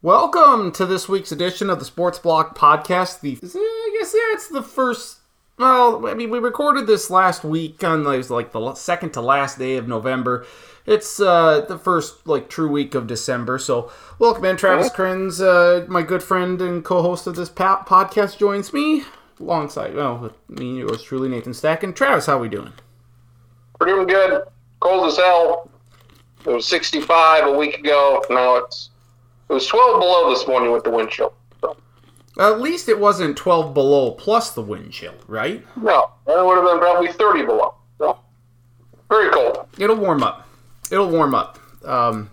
Welcome to this week's edition of the Sports Block Podcast. The I guess yeah, it's the first. Well, I mean, we recorded this last week on like, the second to last day of November. It's uh, the first like true week of December. So, welcome in, Travis Krenz, uh, my good friend and co-host of this podcast, joins me alongside well me, yours truly, Nathan Stack. And Travis, how we doing? We're doing good. Cold as hell. It was 65 a week ago. Now it's it was 12 below this morning with the wind chill. So, At least it wasn't 12 below plus the wind chill, right? no, that would have been probably 30 below. So, very cold. It'll warm up. It'll warm up. Um,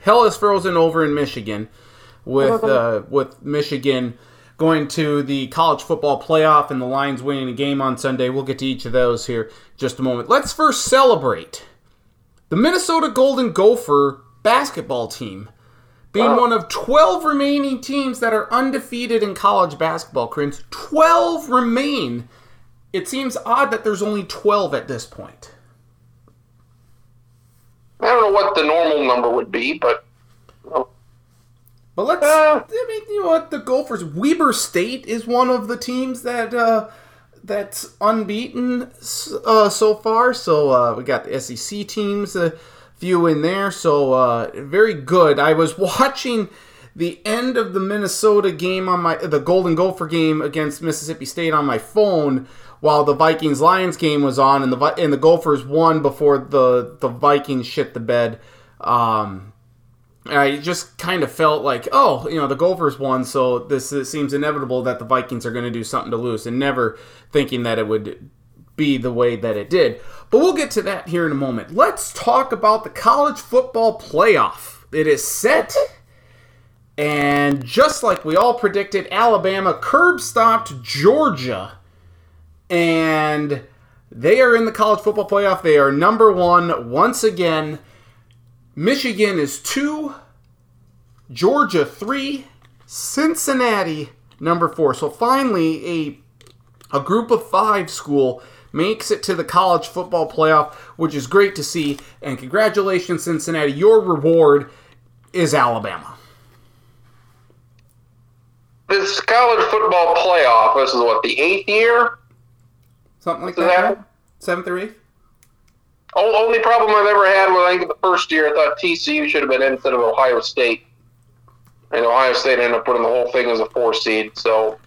hell is frozen over in Michigan, with uh, with Michigan going to the college football playoff and the Lions winning a game on Sunday. We'll get to each of those here in just a moment. Let's first celebrate the Minnesota Golden Gopher basketball team being one of 12 remaining teams that are undefeated in college basketball. Krenz, 12 remain. It seems odd that there's only 12 at this point. I don't know what the normal number would be, but well, But let's. Uh, I mean, you know what? The Gophers. Weber State is one of the teams that uh, that's unbeaten uh, so far. So uh, we got the SEC teams, a few in there. So uh, very good. I was watching the end of the Minnesota game on my the Golden Gopher game against Mississippi State on my phone while the Vikings Lions game was on, and the and the Gophers won before the the Vikings shit the bed. Um, I just kind of felt like, oh, you know, the Gophers won, so this seems inevitable that the Vikings are going to do something to lose, and never thinking that it would be the way that it did. But we'll get to that here in a moment. Let's talk about the college football playoff. It is set, and just like we all predicted, Alabama curb stopped Georgia, and they are in the college football playoff. They are number one once again. Michigan is two, Georgia three, Cincinnati number four. So finally, a a group of five school makes it to the college football playoff, which is great to see. And congratulations, Cincinnati. Your reward is Alabama. this college football playoff, this is what, the eighth year? Something like that. that- Seventh or eighth? Only problem I've ever had was I think the first year I thought TCU should have been in instead of Ohio State. And Ohio State ended up putting the whole thing as a four seed. So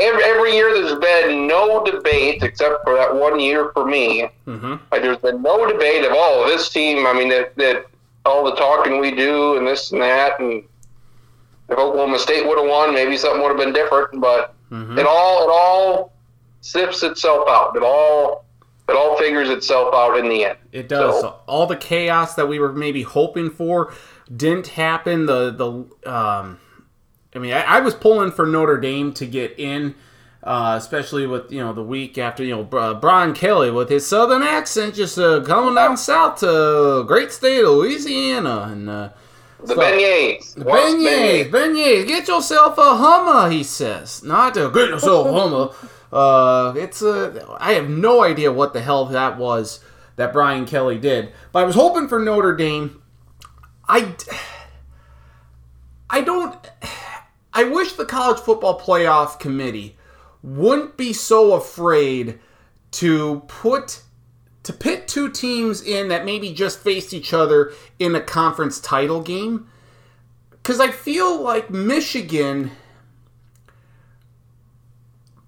every, every year there's been no debate except for that one year for me. Mm-hmm. Like there's been no debate of all oh this team. I mean that that all the talking we do and this and that and if Oklahoma State would have won, maybe something would have been different. But Mhm. it all it all sifts itself out. It all it all figures itself out in the end. It does. So- All the chaos that we were maybe hoping for didn't happen. The the um, I mean, I, I was pulling for Notre Dame to get in, uh, especially with you know the week after you know uh, Brian Kelly with his southern accent just uh, coming down south to great state of Louisiana and. Uh, The So- beignets. What's Beignets, beignets, get yourself a Hummer, he says. Not to get yourself a Hummer. Uh, it's a. I have no idea what the hell that was that Brian Kelly did, but I was hoping for Notre Dame. I. I don't. I wish the college football playoff committee wouldn't be so afraid to put to pit two teams in that maybe just faced each other in a conference title game because I feel like Michigan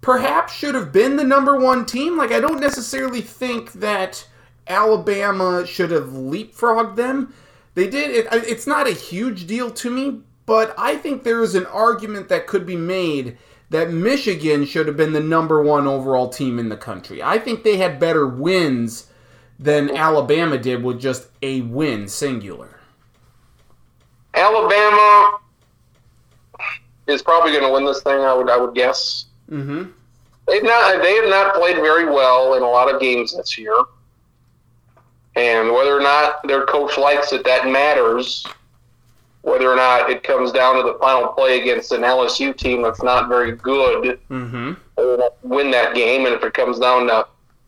perhaps should have been the number one team. Like, I don't necessarily think that Alabama should have leapfrogged them. They did. It, it's not a huge deal to me, but I think there is an argument that could be made that Michigan should have been the number one overall team in the country. I think they had better wins than Alabama did with just a win singular. Alabama is probably going to win this thing. I would I would guess. Mm-hmm. They've not they have not played very well in a lot of games this year, and whether or not their coach likes it, that matters. Whether or not it comes down to the final play against an LSU team that's not very good, Mm-hmm. win that game. And if it comes down to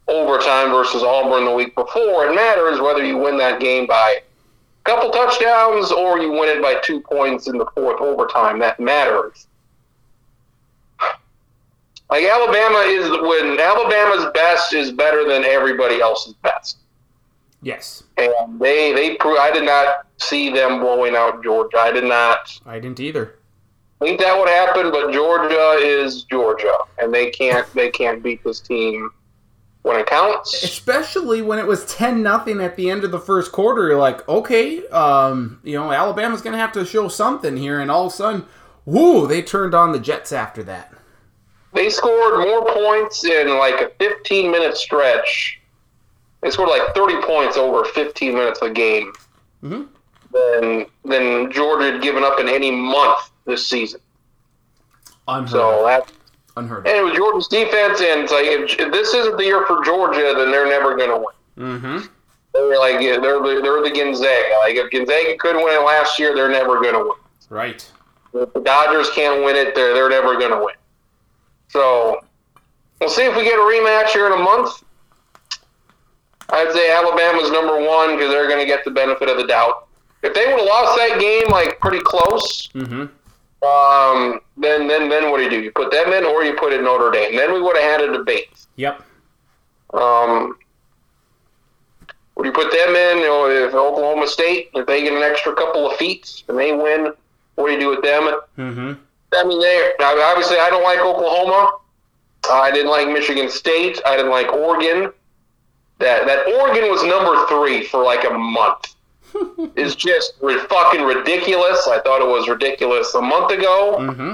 overtime versus Auburn the week before, it matters whether you win that game by a couple touchdowns or you win it by two points in the fourth overtime. That matters. Like Alabama is when Alabama's best is better than everybody else's best. Yes. And they they pro- I did not see them blowing out Georgia. I did not I didn't either. think that would happen, but Georgia is Georgia, and they can't they can't beat this team when it counts. Especially when it was ten nothing at the end of the first quarter, you're like, okay, um, you know, Alabama's gonna have to show something here, and all of a sudden, whoo, they turned on the Jets after that. They scored more points in like a 15 minute stretch. They scored like 30 points over 15 minutes of a game Mhm. than than Georgia had given up in any month this season. Unheard So of. that Unheard and it was Georgia's defense, and it's like if, if this isn't the year for Georgia, then they're never going to win. Mm-hmm. They're like they're the, they're the Gonzaga. Like if Gonzaga couldn't win it last year, they're never going to win. Right. If the Dodgers can't win it, they're they're never going to win. So we'll see if we get a rematch here in a month. I'd say Alabama's number one because they're going to get the benefit of the doubt. If they would have lost that game like pretty close, Mm-hmm. um, then then then what do you do? You put them in, or you put in Notre Dame. Then we would have had a debate. Yep. Um, would you put them in? You know, if Oklahoma State, if they get an extra couple of feet and they win, what do you do with them? Mm-hmm. I mean, they obviously I don't like Oklahoma. I didn't like Michigan State. I didn't like Oregon. That that Oregon was number three for like a month. is just fucking ridiculous. I thought it was ridiculous a month ago. Mm-hmm.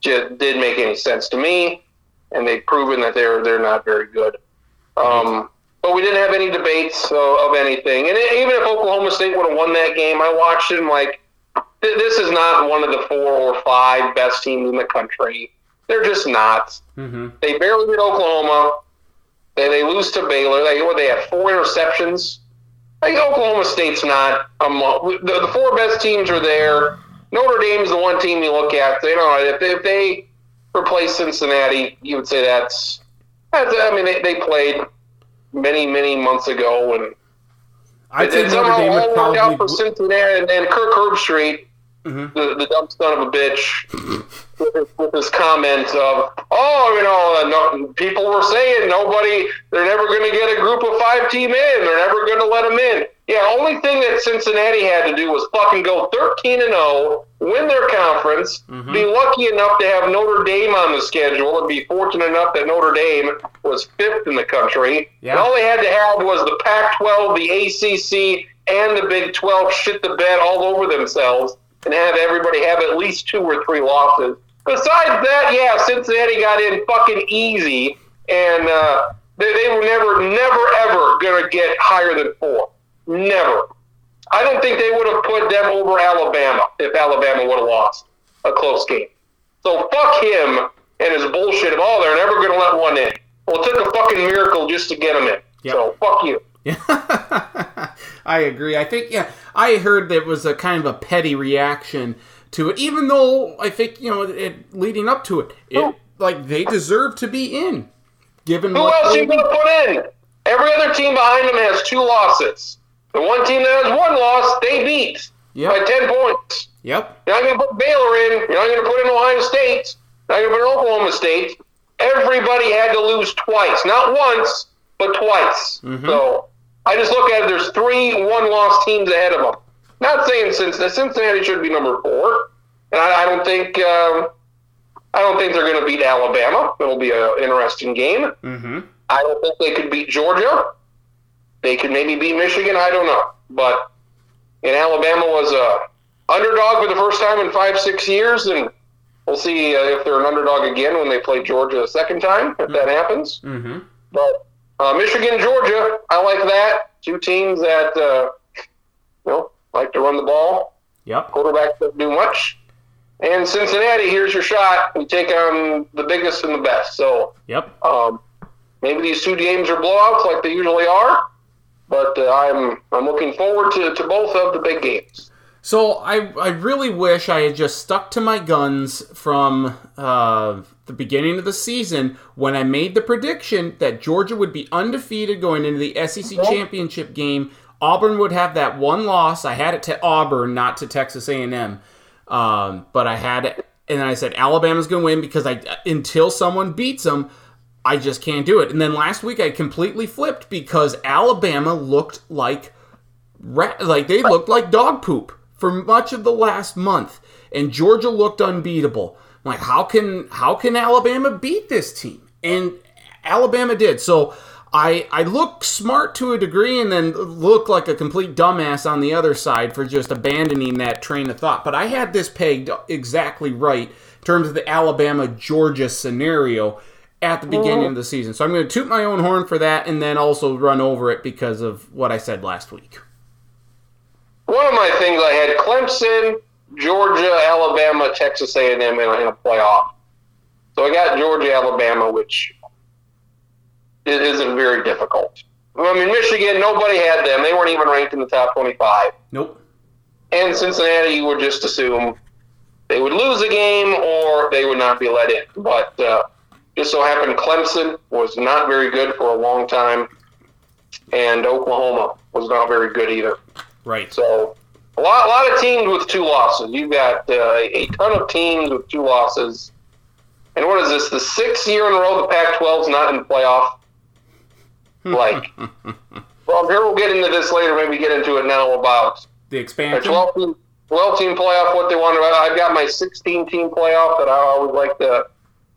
Just didn't make any sense to me, and they've proven that they're they're not very good. Um, but we didn't have any debates uh, of anything. And even if Oklahoma State would have won that game, I watched it and like, th- this is not one of the four or five best teams in the country. They're just not. Mm-hmm. They barely beat Oklahoma. They, they lose to Baylor. They what they have four interceptions. Like Oklahoma State's not among the, the four best teams are there. Notre Dame's the one team you look at. They don't. If they, if they replace Cincinnati, you would say that's. that's I mean, they, they played many many months ago, and I think Notre Dame would all worked out for probably. Cincinnati and, and Kirk Herbstreit Mhm. the, the dumb son of a bitch with his, with his comment of, oh, you know, uh, no, people were saying nobody, they're never going to get a group of five team in. They're never going to let them in. Yeah, only thing that Cincinnati had to do was fucking go 13 and 0, win their conference, Mhm. be lucky enough to have Notre Dame on the schedule, and be fortunate enough that Notre Dame was fifth in the country. Yeah. And all they had to have was the Pac 12, the ACC, and the Big 12 shit the bed all over themselves and have everybody have at least two or three losses. Besides that, yeah, Cincinnati got in fucking easy, and uh, they, they were never, never, ever going to get higher than four. Never. I don't think they would have put them over Alabama if Alabama would have lost a close game. So fuck him and his bullshit of, oh, they're never going to let one in. Well, it took a fucking miracle just to get them in. Yep. So fuck you. I agree. I think yeah. I heard there was a kind of a petty reaction to it, even though I think you know it, leading up to it, it Who? like they deserve to be in, given Who else you going to put in? Every other team behind them has two losses. The one team that has one loss, they beat by 10 points. Yep. You're not going to put Baylor in. You're not going to put in Ohio State. You're not going to put in Oklahoma State. Everybody had to lose twice. Not once, but twice. Mhm. So I just look at it. There's three one-loss teams ahead of them. Not saying Cincinnati, Cincinnati should be number four, and I, I don't think um, I don't think they're going to beat Alabama. It'll be an interesting game. Mm-hmm. I don't think they could beat Georgia. They could maybe beat Michigan. I don't know. But and Alabama was a underdog for the first time in five six years, and we'll see uh, if they're an underdog again when they play Georgia a second time if that happens. Mm-hmm. But uh, Michigan, Georgia, I like that. Two teams that uh, you know like to run the ball. Yep. Quarterbacks don't do much. And Cincinnati, here's your shot. We take on the biggest and the best. So Yep. um, maybe these two games are blowouts like they usually are, but uh, I'm I'm looking forward to, to both of the big games. So I I really wish I had just stuck to my guns from uh, the beginning of the season when I made the prediction that Georgia would be undefeated going into the SEC championship game Auburn would have that one loss. I had it to Auburn, not to Texas A&M, um, but I had it, and I said Alabama's going to win because I until someone beats them, I just can't do it. And then last week I completely flipped because Alabama looked like rat, like they looked like dog poop for much of the last month, and Georgia looked unbeatable. I'm like, how can how can Alabama beat this team? And Alabama did. So I I look smart to a degree and then look like a complete dumbass on the other side for just abandoning that train of thought. But I had this pegged exactly right in terms of the Alabama Georgia scenario at the beginning of the season. So I'm going to toot my own horn for that and then also run over it because of what I said last week. One of my things I had Clemson, Georgia, Alabama, Texas A&M in a, in a playoff. So I got Georgia, Alabama, which it isn't very difficult. I mean, Michigan, nobody had them. They weren't even ranked in the top 25. Nope. And Cincinnati, you would just assume they would lose a game or they would not be let in. But uh, just so happened Clemson was not very good for a long time, and Oklahoma was not very good either. Right. So a lot, a lot of teams with two losses. You've got uh, a ton of teams with two losses. And what is this? The sixth year in a row the Pac-12's not in the playoff. Like, well, I'm sure we'll get into this later. Maybe get into it now about the expansion. 12 team, 12 team playoff. What they want. I've got my 16 team playoff that I always like to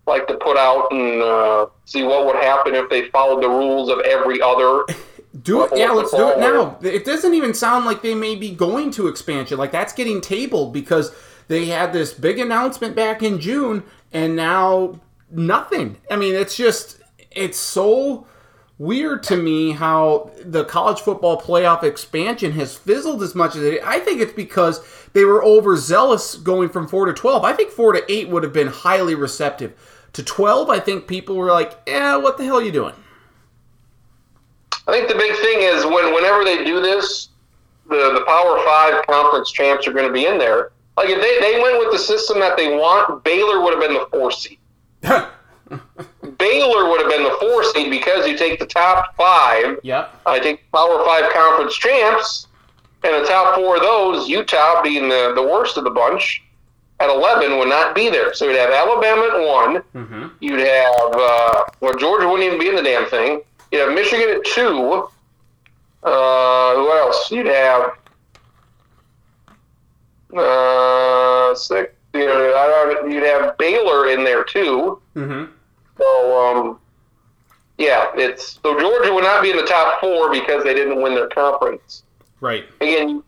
like to put out and uh, see what would happen if they followed the rules of every other. Do it. Yeah, let's do it now. It doesn't even sound like they may be going to expansion. Like that's getting tabled because they had this big announcement back in June and now nothing. I mean, it's just it's so weird to me how the college football playoff expansion has fizzled as much as it. I think it's because they were overzealous going from 4 to 12. I think 4 to 8 would have been highly receptive. To 12, I think people were like, "Yeah, what the hell are you doing?" I think the big thing is when whenever they do this, the the Power Five conference champs are going to be in there. Like if they, they went with the system that they want, Baylor would have been the four seed. Baylor would have been the four seed because you take the top five. Yep. I take Power Five conference champs, and the top four of those, Utah being the, the worst of the bunch, at eleven would not be there. So you'd have Alabama at one. Mm-hmm. You'd have uh, well Georgia wouldn't even be in the damn thing. You'd have Michigan at two. Uh, who else? You'd have uh, six. You know, you'd have Baylor in there too. Mm-hmm. So, um, yeah, it's so Georgia would not be in the top four because they didn't win their conference. Right. Again,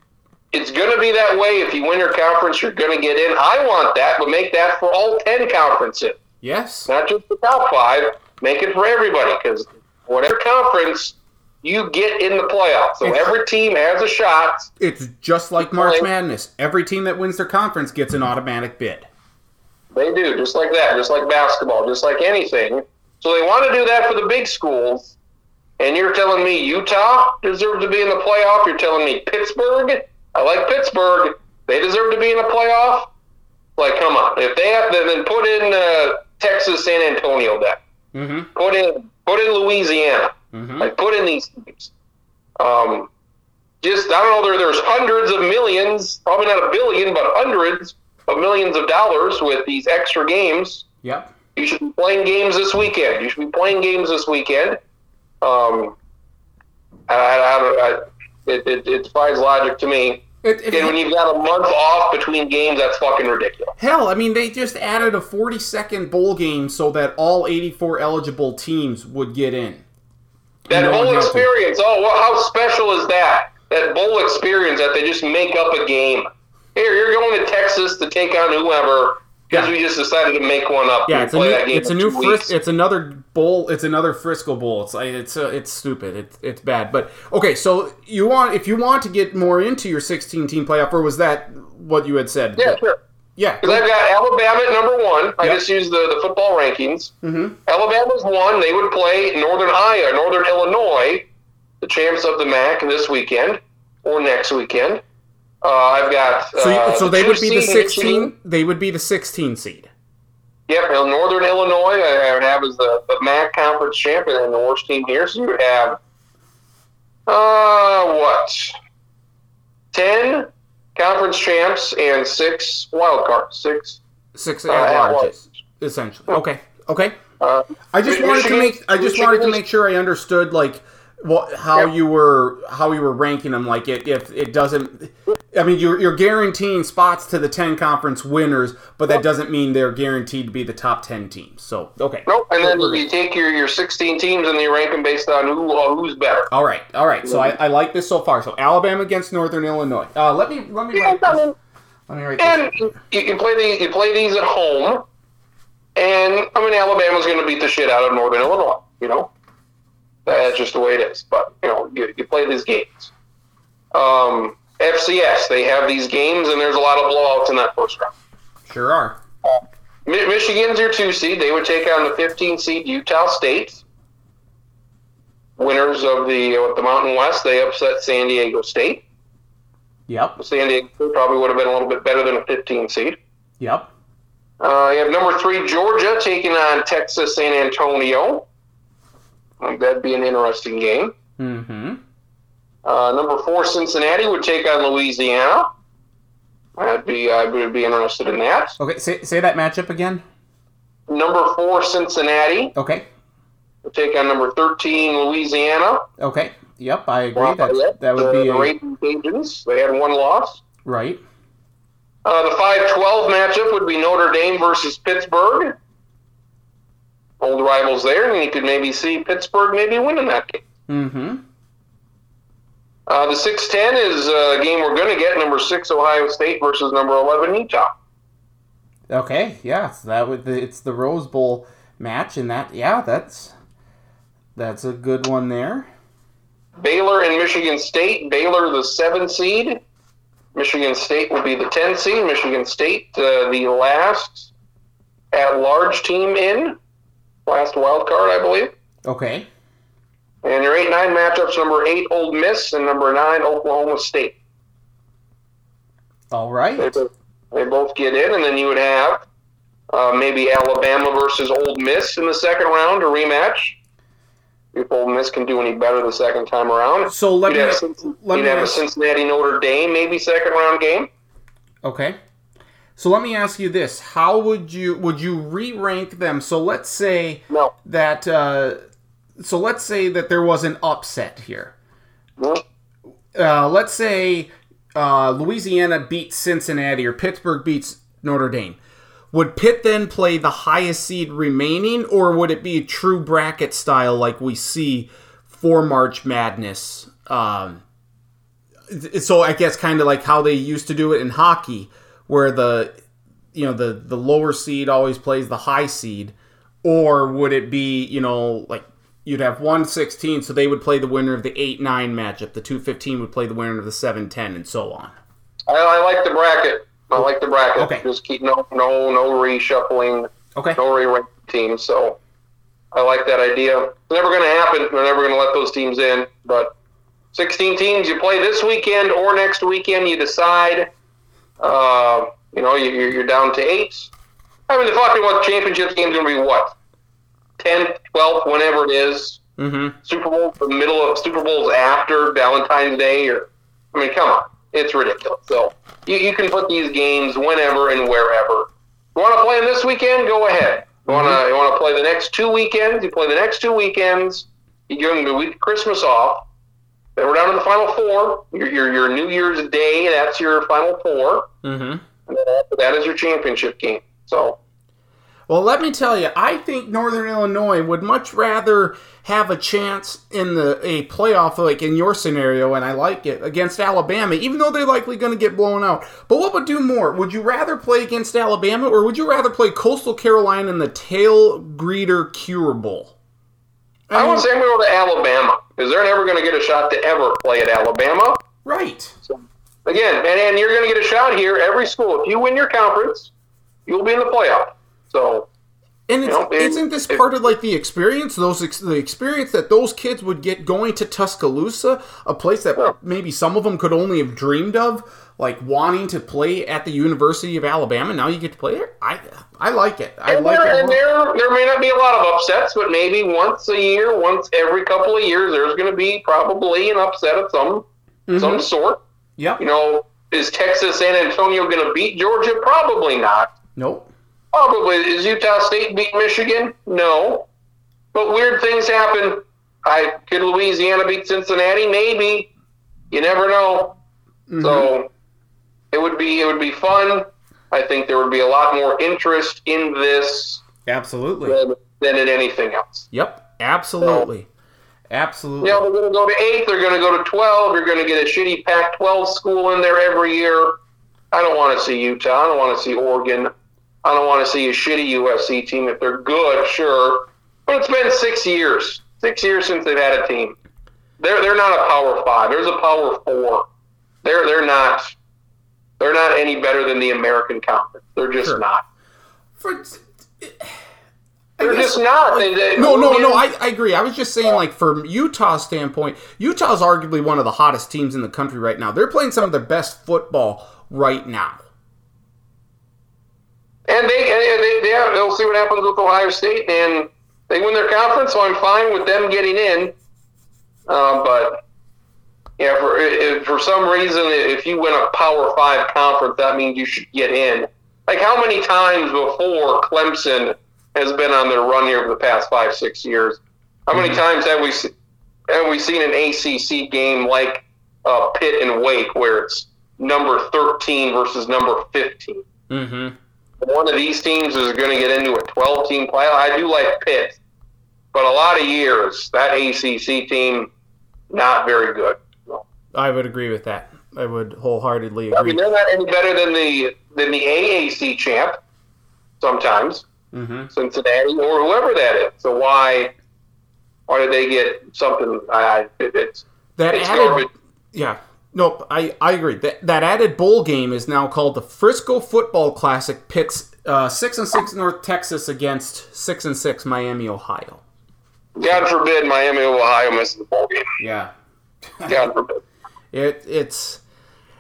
it's going to be that way. If you win your conference, you're going to get in. I want that, but make that for all ten conferences, Yes. not just the top five. Make it for everybody because whatever conference you get in the playoffs, so It's- every team has a shot. It's just like March. Madness. Every team that wins their conference gets an automatic bid. They do, just like that, just like basketball, just like anything. So they want to do that for the big schools. And you're telling me Utah deserves to be in the playoff? You're telling me Pittsburgh? I like Pittsburgh. They deserve to be in the playoff? Like, come on. If they have, then then put in uh, Texas, San Antonio. That Mm-hmm. put in put in Louisiana. Mm-hmm. Like, put in these teams. Um, just I don't know. There, there's hundreds of millions, probably not a billion, but hundreds of millions of dollars with these extra games. Yep. You should be playing games this weekend. You should be playing games this weekend. Um, I, I, don't- I, it, it, it defies logic to me. It, it- And when you've got a month off between games, that's fucking ridiculous. hell, I mean, they just added a 40 second bowl game so that all 84 eligible teams would get in. That No one bowl had to. experience, oh, well, how special is that? That bowl experience that they just make up a game. Here, you're going to Texas to take on whoever because Yeah. we just decided to make one up. Yeah, it's a new, it's a new Fris- it's another bowl, it's another Frisco bowl. It's it's uh, it's stupid. It's it's bad. But okay, so you want if you want to get more into your 16 team playoff, or was that what you had said? Yeah, sure. Yeah. Because I've got Alabama at number one. I Yep. just used the, the football rankings. Mm-hmm. Alabama's one. They would play Northern Iowa, Northern Illinois, the champs of the MAC this weekend or next weekend. Uh, I've got. So, you- uh, so they would be the 16. Michigan. They would be the 16 seed. Yep, Northern Illinois I would have as the, the MAC conference champion and the worst team here. So you would have Uh, what? Ten conference champs and six wild cards. Six. Six Uh, at at larges, essentially. Okay. Okay. Uh, I just wanted to make I just wanted to make sure I understood like what how Yeah. you were how you were ranking them. Like it, if it doesn't, I mean you're you're guaranteeing spots to the ten conference winners, but that doesn't mean they're guaranteed to be the top ten teams. So okay. Nope. And then you take your, your 16 teams and you rank them based on who uh, who's better. All right, all right. So I, I like this so far. So Alabama against Northern Illinois. Uh, let me let me write this. Let me write this. And you, you play these you play these at home, and I mean Alabama's going to beat the shit out of Northern Illinois. You know, that's just the way it is. But you know, you, you play these games. Um, FCS they have these games, and there's a lot of blowouts in that first round. Sure are. Mi- Michigan's your two seed. They would take on the 15 seed Utah State. Winners of the uh, the Mountain West, they upset San Diego State. Yep. San Diego probably would have been a little bit better than a 15 seed. Yep. Uh, you have number three Georgia taking on Texas San Antonio. Um, that'd be an interesting game. Mm-hmm. Uh, number four Cincinnati would take on Louisiana. I'd be I would be interested in that. Okay. Say say that matchup again. Number four Cincinnati Okay. would take on number 13 Louisiana. Okay. Yep. I agree. Well, That that would the be a, Raging Cajuns. They had one loss. right. Uh, the 5-12 matchup would be Notre Dame versus Pittsburgh. Old rivals there, and you could maybe see Pittsburgh maybe winning that game. Mm-hmm. Uh, the 6-10 is a game we're going to get, number 6 Ohio State versus number 11 Utah. Okay, yeah, so that would it's the Rose Bowl match, and that yeah, that's that's a good one there. Baylor and Michigan State. Baylor the 7 seed. Michigan State will be the 10 seed. Michigan State uh, the last at-large team in. Last wild card, I believe. Okay, And your 8 9 matchups number 8 Ole Miss and number 9 Oklahoma State. All right. They both, they both get in, and then you would have uh, maybe Alabama versus Ole Miss in the second round, a rematch. If Ole Miss can do any better the second time around. So let You'd me have, let you'd me have a Cincinnati Notre Dame, maybe second round game. okay. So let me ask you this: How would you would you re-rank them? So let's say No. that uh, so let's say that there was an upset here. Hmm? Uh, let's say uh, Louisiana beats Cincinnati or Pittsburgh beats Notre Dame. Would Pitt then play the highest seed remaining, or would it be a true bracket style like we see for March Madness? Um, so I guess kind of like how they used to do it in hockey, where the you know the the lower seed always plays the high seed, or would it be you know like you'd have 116 so they would play the winner of the 8-9 matchup the 215 would play the winner of the 7-10 and so on I, I like the bracket. I like the bracket. Okay. Just keep no no no reshuffling, okay no re-ranking teams. So I like that idea. It's never going to happen. They're never going to let those teams in. But 16 teams, you play this weekend or next weekend, you decide. Uh, you know, you, you're you're down to eight. I mean, the fucking what championship game's going to be what? 10th, 12th, whenever it is. mm-hmm Super Bowl, the middle of Super Bowls after Valentine's Day, or I mean, come on, it's ridiculous. So you, you can put these games whenever and wherever. You want to play them this weekend? Go ahead. You want to you want to play the next two weekends? You play the next two weekends. You give them the week Christmas off. Then we're down to the final four. Your your, your New Year's Day, that's your final four. mm-hmm And then after that is your championship game. So Well, let me tell you, I think Northern Illinois would much rather have a chance in the a playoff, like in your scenario, and I like it against Alabama, even though they're likely going to get blown out. But what would do more? Would you rather play against Alabama, or would you rather play Coastal Carolina in the Tailgreeter Cure Bowl? I mean, want to say going go to Alabama because they're never going to get a shot to ever play at Alabama. right. So again, and, and you're going to get a shot here. Every school, if you win your conference, you'll be in the playoff. So And it's, You know, it- isn't this it- part of like the experience? Those ex- the experience that those kids would get going to Tuscaloosa, a place that Yeah. maybe some of them could only have dreamed of, like wanting to play at the University of Alabama. Now you get to play there. I I like it. I And, like there, it. and there, there may not be a lot of upsets, but maybe once a year, once every couple of years, there's going to be probably an upset of some Mm-hmm. some sort. Yep. You know, is Texas San Antonio going to beat Georgia? Probably not. Nope. Probably is Utah State beat Michigan? No. But weird things happen. I could Louisiana beat Cincinnati? Maybe. You never know. Mm-hmm. So it would be it would be fun. I think there would be a lot more interest in this Absolutely. than, than in anything else. Yep. Absolutely. Absolutely. You know, they're going to go to eight. They're going to go to twelve. You're going to get a shitty Pac-12 school in there every year. I don't want to see Utah. I don't want to see Oregon. I don't want to see a shitty USC team. If they're good, sure, but it's been six years. Six years since they've had a team. They're they're not a Power Five. There's a Power Four. They're they're not. They're not any better than the American Conference. They're just Sure. not. For, They're guess- just not. They- they- no, no, no. I, I agree. I was just saying, like, from Utah's standpoint, Utah's arguably one of the hottest teams in the country right now. They're playing some of their best football right now. And they, and they, they they'll see what happens with Ohio State, and they win their conference, so I'm fine with them getting in. Uh, but yeah, for if, for some reason, if you win a Power Five conference, that means you should get in. Like how many times before Clemson has been on their run here for the past five, six years? How many times have we have we seen an ACC game like uh, Pitt and Wake, where it's number thirteen versus number fifteen? Mm-hmm. one of these teams is going to get into a 12 team playoff. I do like Pitt, but a lot of years that ACC team not very good. I would agree with that. I would wholeheartedly I agree. mean, they're not any better than the than the AAC champ. Sometimes Mm-hmm. Cincinnati or whoever that is. So why why did they get something? I it's That it's added, garbage. yeah. Nope, I, I agree. That that added bowl game is now called the Frisco Football Classic. Pits uh, six and six North Texas against six and six Miami, Ohio. God forbid Miami Ohio misses the bowl game. Yeah, God forbid. It it's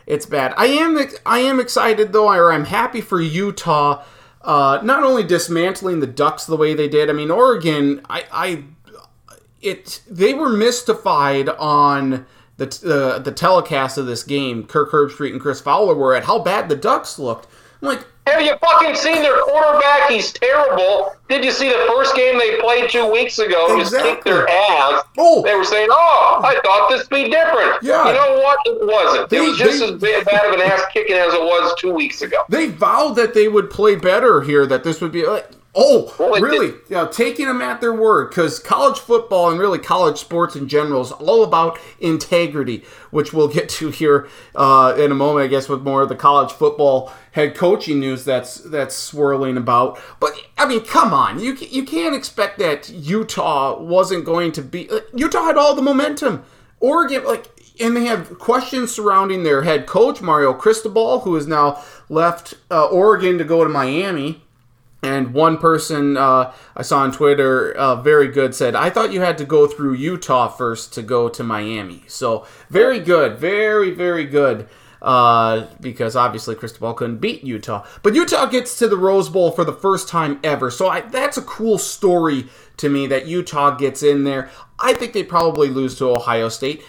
it's bad. I am I am excited though, or I'm happy for Utah. Uh, not only dismantling the Ducks the way they did. I mean, Oregon. I, I it they were mystified on the uh, the telecast of this game. Kirk Herbstreit and Chris Fowler were at how bad the Ducks looked. I'm like, Have you fucking seen their quarterback? He's terrible. Did you see the first game they played two weeks ago? Just kicked their ass. Oh. They were saying, "Oh, I thought this would be different." Yeah. You know what? It wasn't. They- it was just they- as bad bad of an ass kicking as it was two weeks ago. they vowed that they would play better here. That this would be like, oh, Well, really? did- know, taking them at their word because college football and really college sports in general is all about integrity, which we'll get to here uh, in a moment. I guess with more of the college football head coaching news that's that's swirling about. But I mean, come on, you you can't expect that Utah wasn't going to be. uh, Utah had all the momentum. Oregon, like, and they have questions surrounding their head coach Mario Cristobal, who has now left uh, Oregon to go to Miami. And one person uh, I saw on Twitter, uh, very good, said, I thought you had to go through Utah first to go to Miami. So, very good. Very, very good. Uh, because obviously Cristobal couldn't beat Utah. But Utah gets to the Rose Bowl for the first time ever. So, I, that's a cool story to me that Utah gets in there. I think they probably lose to Ohio State.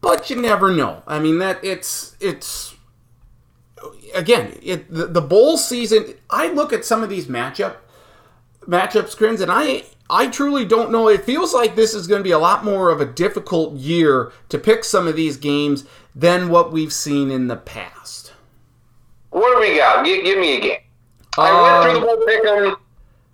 But you never know. I mean, that it's it's again, it the, the bowl season. I look at some of these matchup matchup screens, and I I truly don't know. It feels like this is going to be a lot more of a difficult year to pick some of these games than what we've seen in the past. What do we got? Give, give me a game. I went through the Um, whole pick 'em.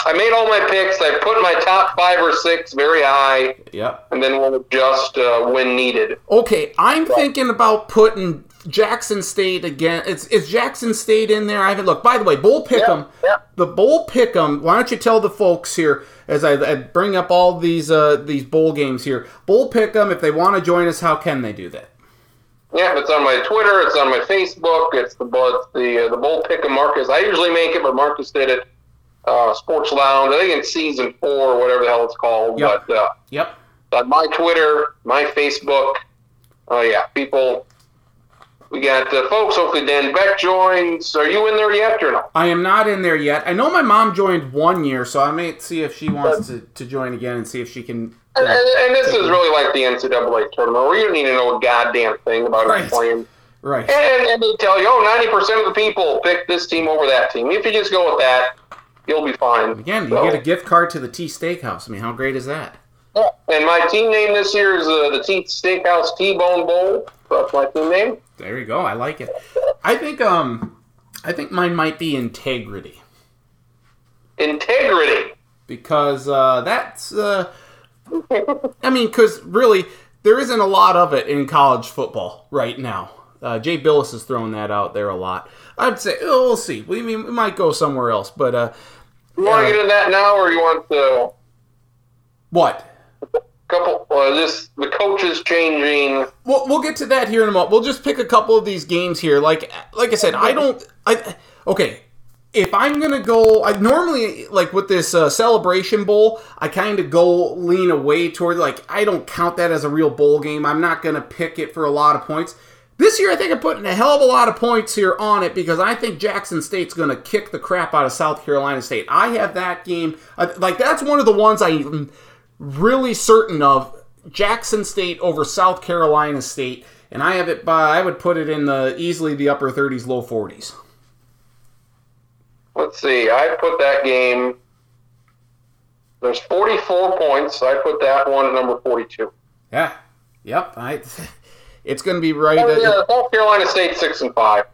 I made all my picks. I put my top five or six very high, Yep. and then we'll adjust uh, when needed. Okay, I'm thinking about putting Jackson State again. It's is Jackson State in there? I haven't looked. By the way, Bowl Pick'em. yeah. The Bowl Pick'em. Why don't you tell the folks here as I, I bring up all these uh, these bowl games here? Bowl Pick'em. If they want to join us, how can they do that? Yeah, it's on my Twitter. It's on my Facebook. It's the it's the uh, the bold pick of Marcus. I usually make it, but Marcus did it. uh, Sports Lounge. I think it's season four or whatever the hell it's called. Yep. But uh, Yep. on my Twitter, my Facebook. Oh yeah, people. We got uh, folks. Hopefully, Dan Beck joins. Are you in there yet or no? I am not in there yet. I know my mom joined one year, so I may see if she wants to, to join again and see if she can. And, and, and this is really like the NCAA tournament where you don't need to know a goddamn thing about Right. playing. Right. And, and they tell you, oh, 90% of the people pick this team over that team. If you just go with that, you'll be fine. Again, you get a gift card to the T Steakhouse. I mean, how great is that? Yeah. And my team name this year is uh, the Teeth Steakhouse T-Bone Bowl. That's my team name. There you go. I like it. I think um, I think mine might be integrity Integrity. because uh, that's uh, I mean, because really there isn't a lot of it in college football right now. Uh, Jay Bilas is throwing that out there a lot. I'd say oh, we'll see. We, we might go somewhere else, but uh, You want to get into that now, or you want the what? Couple? Uh, this the coaches changing. We'll, we'll get to that here in a moment. We'll just pick a couple of these games here. Like like I said, I don't. I okay. If I'm gonna go, I normally like with this uh, celebration bowl, I kind of go lean away toward like I don't count that as a real bowl game. I'm not gonna pick it for a lot of points. This year, I think I'm putting a hell of a lot of points here on it because I think Jackson State's going to kick the crap out of South Carolina State. I have that game. I- Like, that's one of the ones I'm really certain of. Jackson State over South Carolina State. And I have it by, I would put it in the easily the upper 30s, low 40s. Let's see. I put that game. There's 44 points. I put that one at number 42. Yeah. Yep. I, it's going to be right. Oh, at- yeah, South Carolina State six and five.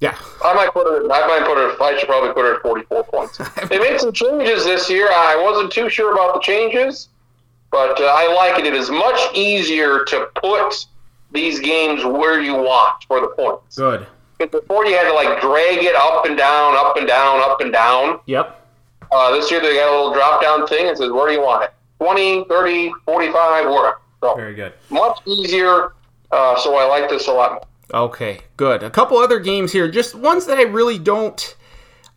Yeah. I might put it. I might put it. I should probably put it at 44 points. they made some changes this year. I wasn't too sure about the changes, but uh, I like it. It is much easier to put these games where you want for the points. Good. Because before you had to like drag it up and down, up and down, up and down. Yep. Uh, this year they got a little drop down thing and says, where do you want it? 20, 30, 45, where? So Very good. much easier. Uh, so I like this a lot more. Okay, good. A couple other games here, just ones that I really don't,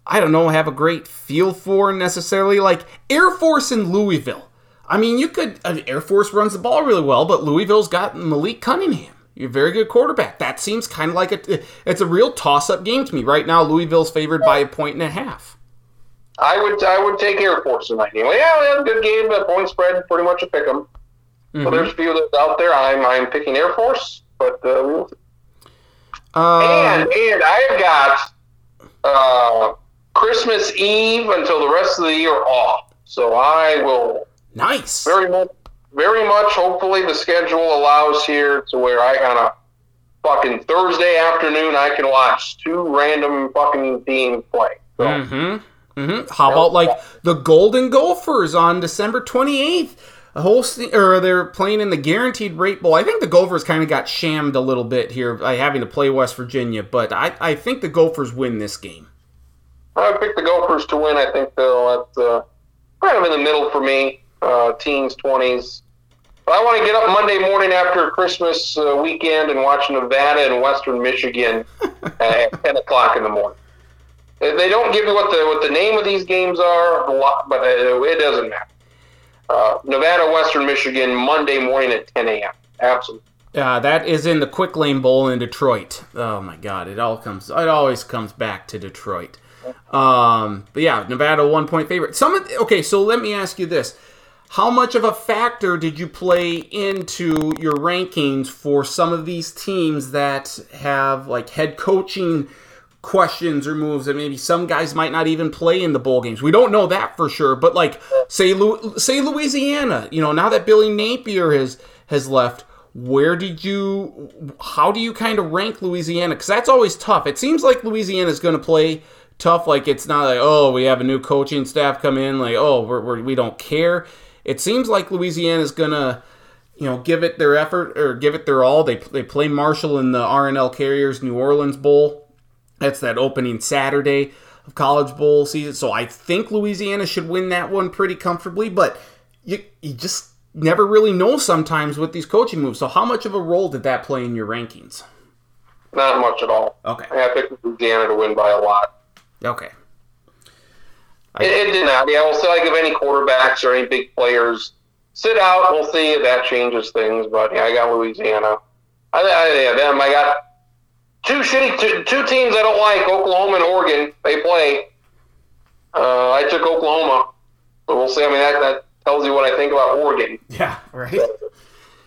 I don't know, have a great feel for necessarily. Like Air Force in Louisville. I mean, you could, uh, Air Force runs the ball really well, but Louisville's got Malik Cunningham. You're a very good quarterback. That seems kind of like a, it's a real toss up game to me. Right now, Louisville's favored by a point and a half. I would I would take Air Force in that game. Yeah, we had a good game. The point spread pretty much a pick 'em. Mm-hmm. So there's a few that's out there. I'm I'm picking Air Force, but uh, we'll Um, and and I've got uh, Christmas Eve until the rest of the year off. So I will nice. very much very much. Hopefully the schedule allows here to where I on a fucking Thursday afternoon I can watch two random fucking teams play. So. Mm-hmm. Mm-hmm. How about like the Golden Gophers on December 28th? A whole se- or they're playing in the guaranteed rate bowl. I think the Gophers kind of got shammed a little bit here by having to play West Virginia, but I, I think the Gophers win this game. I picked the Gophers to win. I think they'll that's uh, kind of in the middle for me, uh, teens, twenties. But I want to get up Monday morning after Christmas uh, weekend and watch Nevada and Western Michigan at ten o'clock in the morning. They don't give you what the what the name of these games are, but it doesn't matter. Uh, Nevada, Western Michigan, Monday morning at ten a.m. Absolutely. Uh, that is in the Quick Lane Bowl in Detroit. Oh my God! It all comes. It always comes back to Detroit. Um, but yeah, Nevada one point favorite. Some of, okay. So let me ask you this: How much of a factor did you play into your rankings for some of these teams that have like head coaching questions or moves that maybe some guys might not even play in the bowl games? We don't know that for sure. But like say Lu- say Louisiana, you know, now that Billy Napier has has left where did you how do you kind of rank louisiana because that's always tough it seems like louisiana is going to play tough like it's not like oh we have a new coaching staff come in like oh we're, we're, we don't care it seems like louisiana is going to you know give it their effort or give it their all they, they play marshall in the R+L Carriers new orleans bowl that's that opening saturday of college bowl season so i think louisiana should win that one pretty comfortably but you, you just never really know sometimes with these coaching moves. So how much of a role did that play in your rankings? Not much at all. Okay. I picked Louisiana to win by a lot. Okay. It, it did not. Yeah, we'll see like if any quarterbacks or any big players sit out. We'll see if that changes things. But yeah, I got Louisiana. I, I yeah, them. I got two shitty two, two teams I don't like. Oklahoma and Oregon. They play. Uh, I took Oklahoma. but we'll see. I mean, that, that tells you what I think about Oregon. Yeah, right.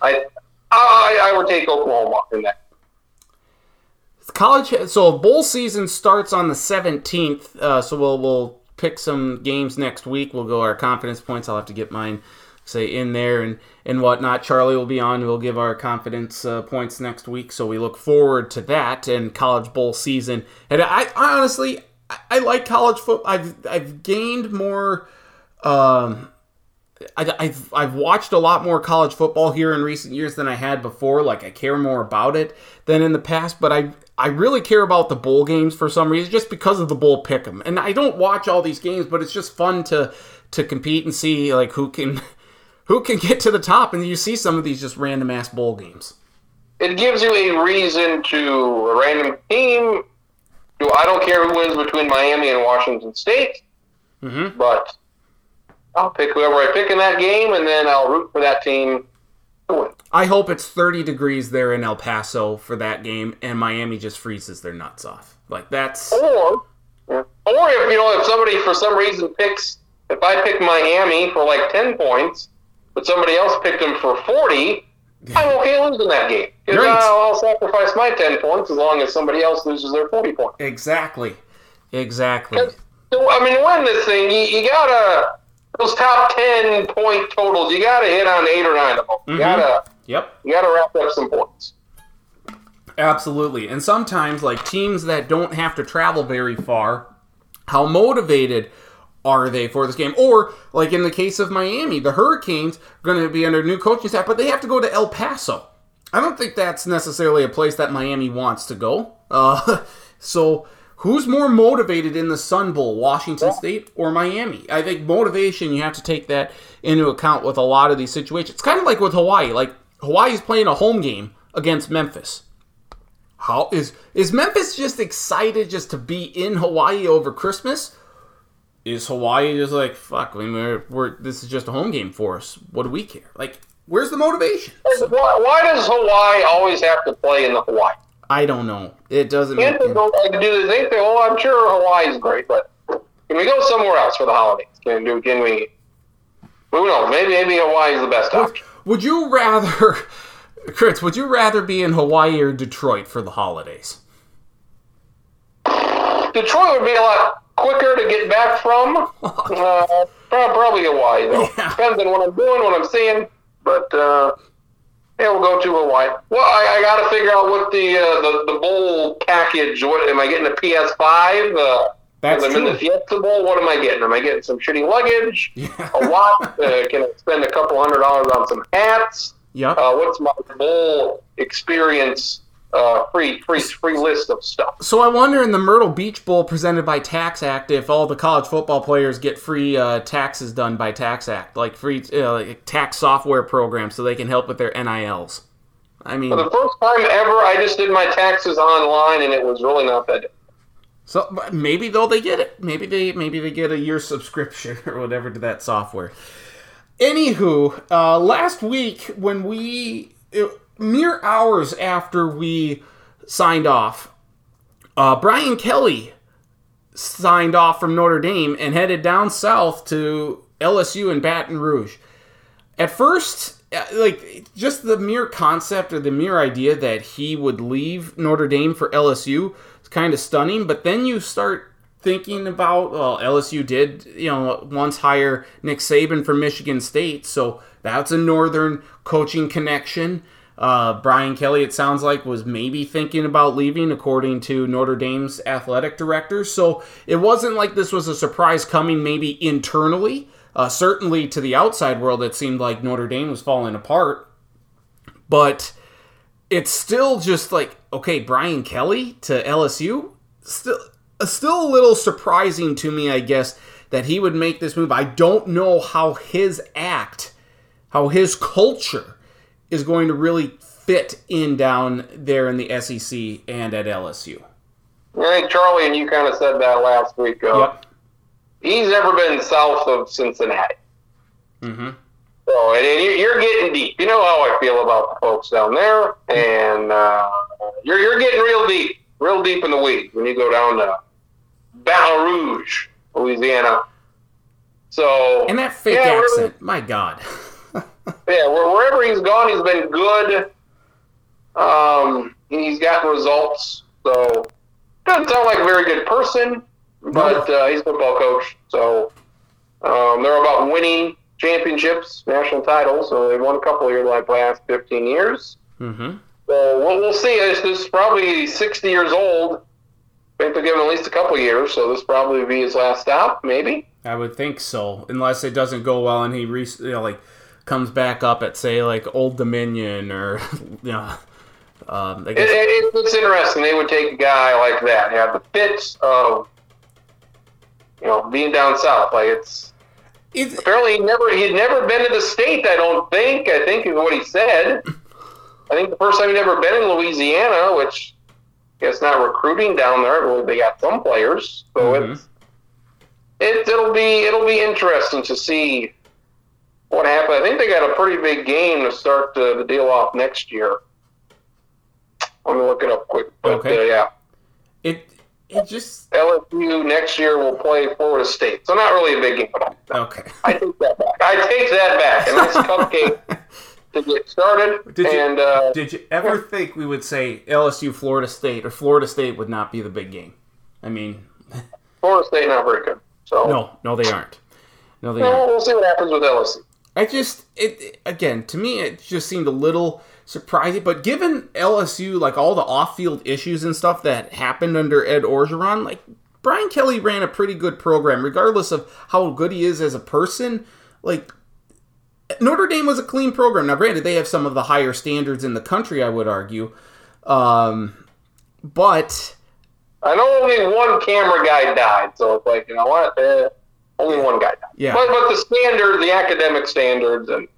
I I, I would take Oklahoma in that. College. So bowl season starts on the seventeenth. Uh, so we'll we'll pick some games next week. We'll go our confidence points. I'll have to get mine say in there and and whatnot. Charlie will be on. We'll give our confidence uh, points next week. So we look forward to that and college bowl season. And I, I honestly I, I like college football. I've I've gained more. Um, I, I've I've watched a lot more college football here in recent years than I had before. Like I care more about it than in the past, but I I really care about the bowl games for some reason, just because of the bowl pick'em. And I don't watch all these games, but it's just fun to to compete and see like who can who can get to the top. And you see some of these just random ass bowl games. It gives you a reason to a random team. To, I don't care who wins between Miami and Washington State, Mm-hmm. but I'll pick whoever I pick in that game, and then I'll root for that team to win. I hope it's 30 degrees there in El Paso for that game, and Miami just freezes their nuts off. Like that's Or, or if you know, if somebody for some reason picks, if I pick Miami for like ten points, but somebody else picked them for forty, I'm okay losing that game because Right. I'll, sacrifice my ten points as long as somebody else loses their forty points. exactly, exactly. So, I mean, to win this thing, you, you gotta those top ten point totals. You gotta hit on eight or nine of them. You Mhm. gotta Yep. you gotta wrap up some points. Absolutely. And sometimes, like teams that don't have to travel very far, how motivated are they for this game? Or, like in the case of Miami, the Hurricanes are going to be under new coaching staff, but they have to go to El Paso. I don't think that's necessarily a place that Miami wants to go. Uh, so, who's more motivated in the Sun Bowl, Washington State or Miami? I think motivation, you have to take that into account with a lot of these situations. It's kind of like with Hawaii. Like, Hawaii's playing a home game against Memphis. How is is Memphis just excited just to be in Hawaii over Christmas? Is Hawaii just like fuck? I mean, we're, we're this is just a home game for us. What do we care? Like, where's the motivation? Why, why does Hawaii always have to play in the Hawaii? I don't know. It doesn't make they go, like, do they think well, I'm sure Hawaii's great, but can we go somewhere else for the holidays? Can do? Can we? Who knows? Maybe maybe Hawaii is the best option. Would you rather, Chris? Would you rather be in Hawaii or Detroit for the holidays? Detroit would be a lot quicker to get back from. Uh, prob- probably Hawaii though. Yeah. Depends on what I'm doing, what I'm seeing. But uh, yeah, we'll go to Hawaii. Well, I, I got to figure out what the, uh, the the bowl package. What am I getting? A PS5? Uh, That's I'm in the. Fiesta Bowl. What am I getting? Am I getting some shitty luggage? Yeah. A lot? Uh, can I spend a couple hundred dollars on some hats? Yep. Uh, what's my bowl experience? Uh, free, free, free list of stuff. So I wonder in the Myrtle Beach Bowl presented by TaxAct if all the college football players get free uh, taxes done by TaxAct, like free uh, like tax software programs, so they can help with their NILs. I mean, For the first time ever, I just did my taxes online, and it was really not that. so maybe though they get it. Maybe they maybe they get a year subscription or whatever to that software. Anywho, uh, last week when we mere hours after we signed off, uh, Brian Kelly signed off from Notre Dame and headed down south to LSU in Baton Rouge. At first, uh, like just the mere concept or the mere idea that he would leave Notre Dame for LSU is kind of stunning. But then you start thinking about well, LSU did you know once hire Nick Saban from Michigan State, so that's a northern coaching connection. Uh, Brian Kelly, it sounds like, was maybe thinking about leaving, according to Notre Dame's athletic director. So it wasn't like this was a surprise coming, maybe internally. Uh, certainly to the outside world, it seemed like Notre Dame was falling apart. But it's still just like, okay, Brian Kelly to LSU? Still, uh, still a little surprising to me, I guess, that he would make this move. I don't know how his act, how his culture is going to really fit in down there in the SEC and at LSU. I think Charlie and you kind of said that last week. Uh, Yep. he's never been south of Cincinnati. Mm-hmm. So, and, and you- you're getting deep. You know how I feel about the folks down there, and uh, you're you're getting real deep, real deep in the weeds when you go down to Baton Rouge, Louisiana. So, And that fake yeah, accent, my God. yeah, wherever he's gone, he's been good. Um, he's got results. So doesn't sound like a very good person, but uh, he's a football coach. So um, they're about winning championships, national titles. So they've won a couple here like last 15 years. mm-hmm. So we'll, we'll see. This, this is probably 60 years old. I think they're giving at least a couple years, so this probably be his last stop, maybe. I would think so, unless it doesn't go well and he re- you know, like comes back up at say like Old Dominion or you know. Um, I It, guess, it, it's interesting. They would take a guy like that, have the fits of, you know, being down south. Like it's it's, apparently he never he'd never been to the state. I don't think. I think is what he said. I think the first time he'd ever been in Louisiana, which I guess not recruiting down there. But they got some players, so Mhm. it's it, it'll be it'll be interesting to see what happens. I think they got a pretty big game to start the, the deal off next year. Let me look it up quick. But Okay. uh, yeah, it it just LSU next year will play Florida State. So not really a big game at all. okay. I take that back. I take that back. A nice cupcake to get started. Did you- and uh, Did you ever think we would say LSU Florida State or Florida State would not be the big game? I mean, Florida State not very good. So no, no, they aren't. No, they well, aren't. we'll see what happens with LSU. I just it again to me it just seemed a little surprising. But given LSU like all the off-field issues and stuff that happened under Ed Orgeron, like Brian Kelly ran a pretty good program, regardless of how good he is as a person. Like Notre Dame was a clean program. Now, granted, they have some of the higher standards in the country, I would argue, um, but I know only one camera guy died, so it's like you know what? Eh, only one guy died. Yeah. But but the standard, the academic standards, and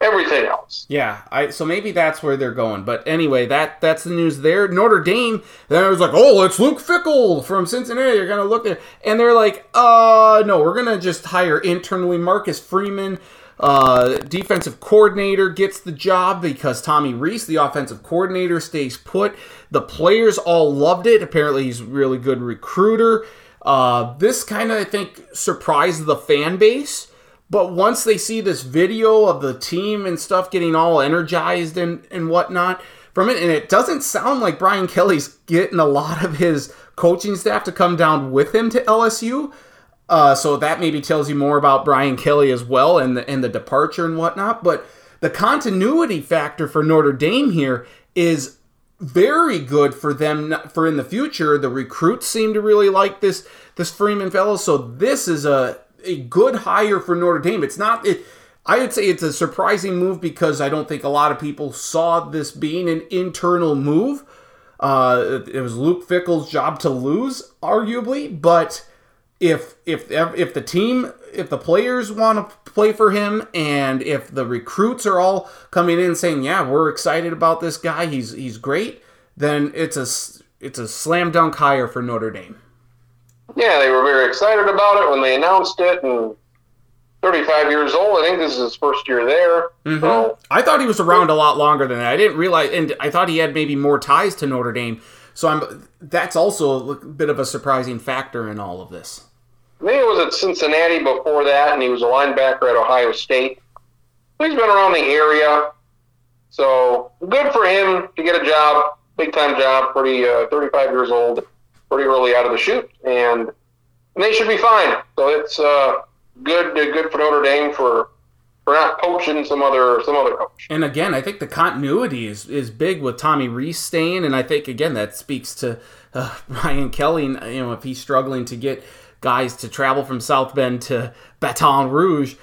everything else. Yeah, I so maybe that's where they're going. But anyway, that that's the news there. Notre Dame, then I was like, oh, it's Luke Fickell from Cincinnati. You're gonna look there, and they're like, uh, no, we're gonna just hire internally Marcus Freeman. Uh, defensive coordinator gets the job because Tommy Rees, the offensive coordinator, stays put. The players all loved it. Apparently, he's a really good recruiter. Uh, this kind of, I think, surprised the fan base. But once they see this video of the team and stuff getting all energized and, and whatnot from it, and it doesn't sound like Brian Kelly's getting a lot of his coaching staff to come down with him to LSU. Uh, so that maybe tells you more about Brian Kelly as well and the, and the departure and whatnot. But the continuity factor for Notre Dame here is very good for them for in the future. The recruits seem to really like this this Freeman fellow, so this is a a good hire for Notre Dame. It's not it. I would say it's a surprising move because I don't think a lot of people saw this being an internal move. Uh, it, it was Luke Fickell's job to lose, arguably, but if if if the team if the players want to play for him and if the recruits are all coming in saying yeah we're excited about this guy he's he's great then it's a it's a slam dunk hire for Notre Dame. Yeah, they were very excited about it when they announced it, and 35 years old. I think this is his first year there. Mm-hmm. So I thought he was around a lot longer than that. I didn't realize, and I thought he had maybe more ties to Notre Dame. So I'm that's also a bit of a surprising factor in all of this. I think it was at Cincinnati before that, and he was a linebacker at Ohio State. He's been around the area, so good for him to get a job, big time job. Pretty uh, 35 years old, pretty early out of the chute, and they should be fine. So it's uh, good, good for Notre Dame for for not poaching some other some other coach. And again, I think the continuity is, is big with Tommy Rees staying, and I think again that speaks to uh, Ryan Kelly. You know, if he's struggling to get guys to travel from South Bend to Baton Rouge,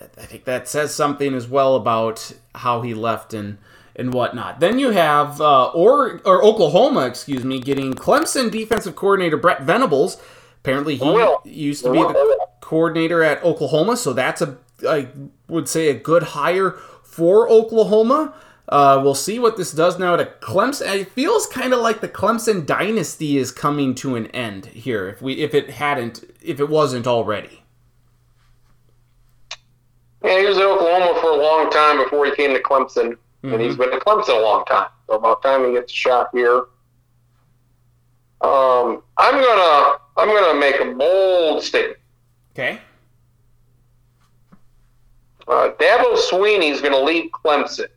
I think that says something as well about how he left and and whatnot. Then you have uh, or or Oklahoma, excuse me, getting Clemson defensive coordinator Brent Venables. Apparently, he used to be the coordinator at Oklahoma, so that's a I would say a good hire for Oklahoma. Uh, we'll see what this does now to Clemson. It feels kind of like the Clemson dynasty is coming to an end here. If we, if it hadn't, if it wasn't already. Yeah, he was at Oklahoma for a long time before he came to Clemson, Mm-hmm. and he's been at Clemson a long time. So about time he gets a shot here. Um, I'm gonna I'm gonna make a bold statement. Okay. Uh, Dabo Swinney's going to leave Clemson,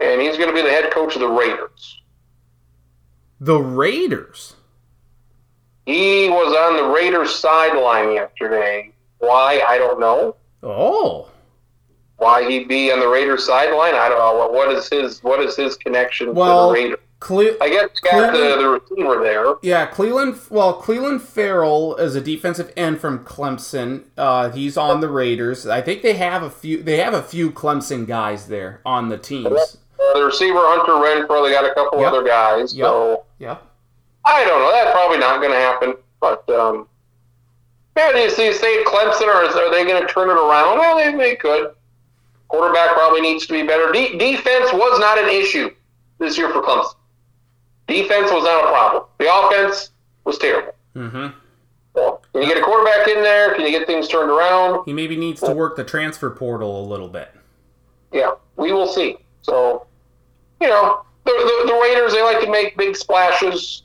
and he's going to be the head coach of the Raiders. The Raiders. He was on the Raiders sideline yesterday. Why I don't know. Oh. Why he'd be on the Raiders sideline, I don't know. What, what is his What is his connection Well, to the Raiders? Cle- I guess he got the, the receiver there. Yeah, Cleveland. Well, Cleveland Ferrell is a defensive end from Clemson. Uh, he's on the Raiders. I think they have a few. They have a few Clemson guys there on the teams. Uh, the receiver Hunter Renfrow. They got a couple Yep. other guys. Yep. So Yeah. I don't know. That's probably not going to happen. But um, yeah, do you see say Clemson or is, are they going to turn it around? Well, they, they could. Quarterback probably needs to be better. De- defense was not an issue this year for Clemson. Defense was not a problem. The offense was terrible. Mm-hmm. So, can you get a quarterback in there? Can you get things turned around? He maybe needs to work the transfer portal a little bit. Yeah, we will see. So, you know, the, the, the Raiders they like to make big splashes.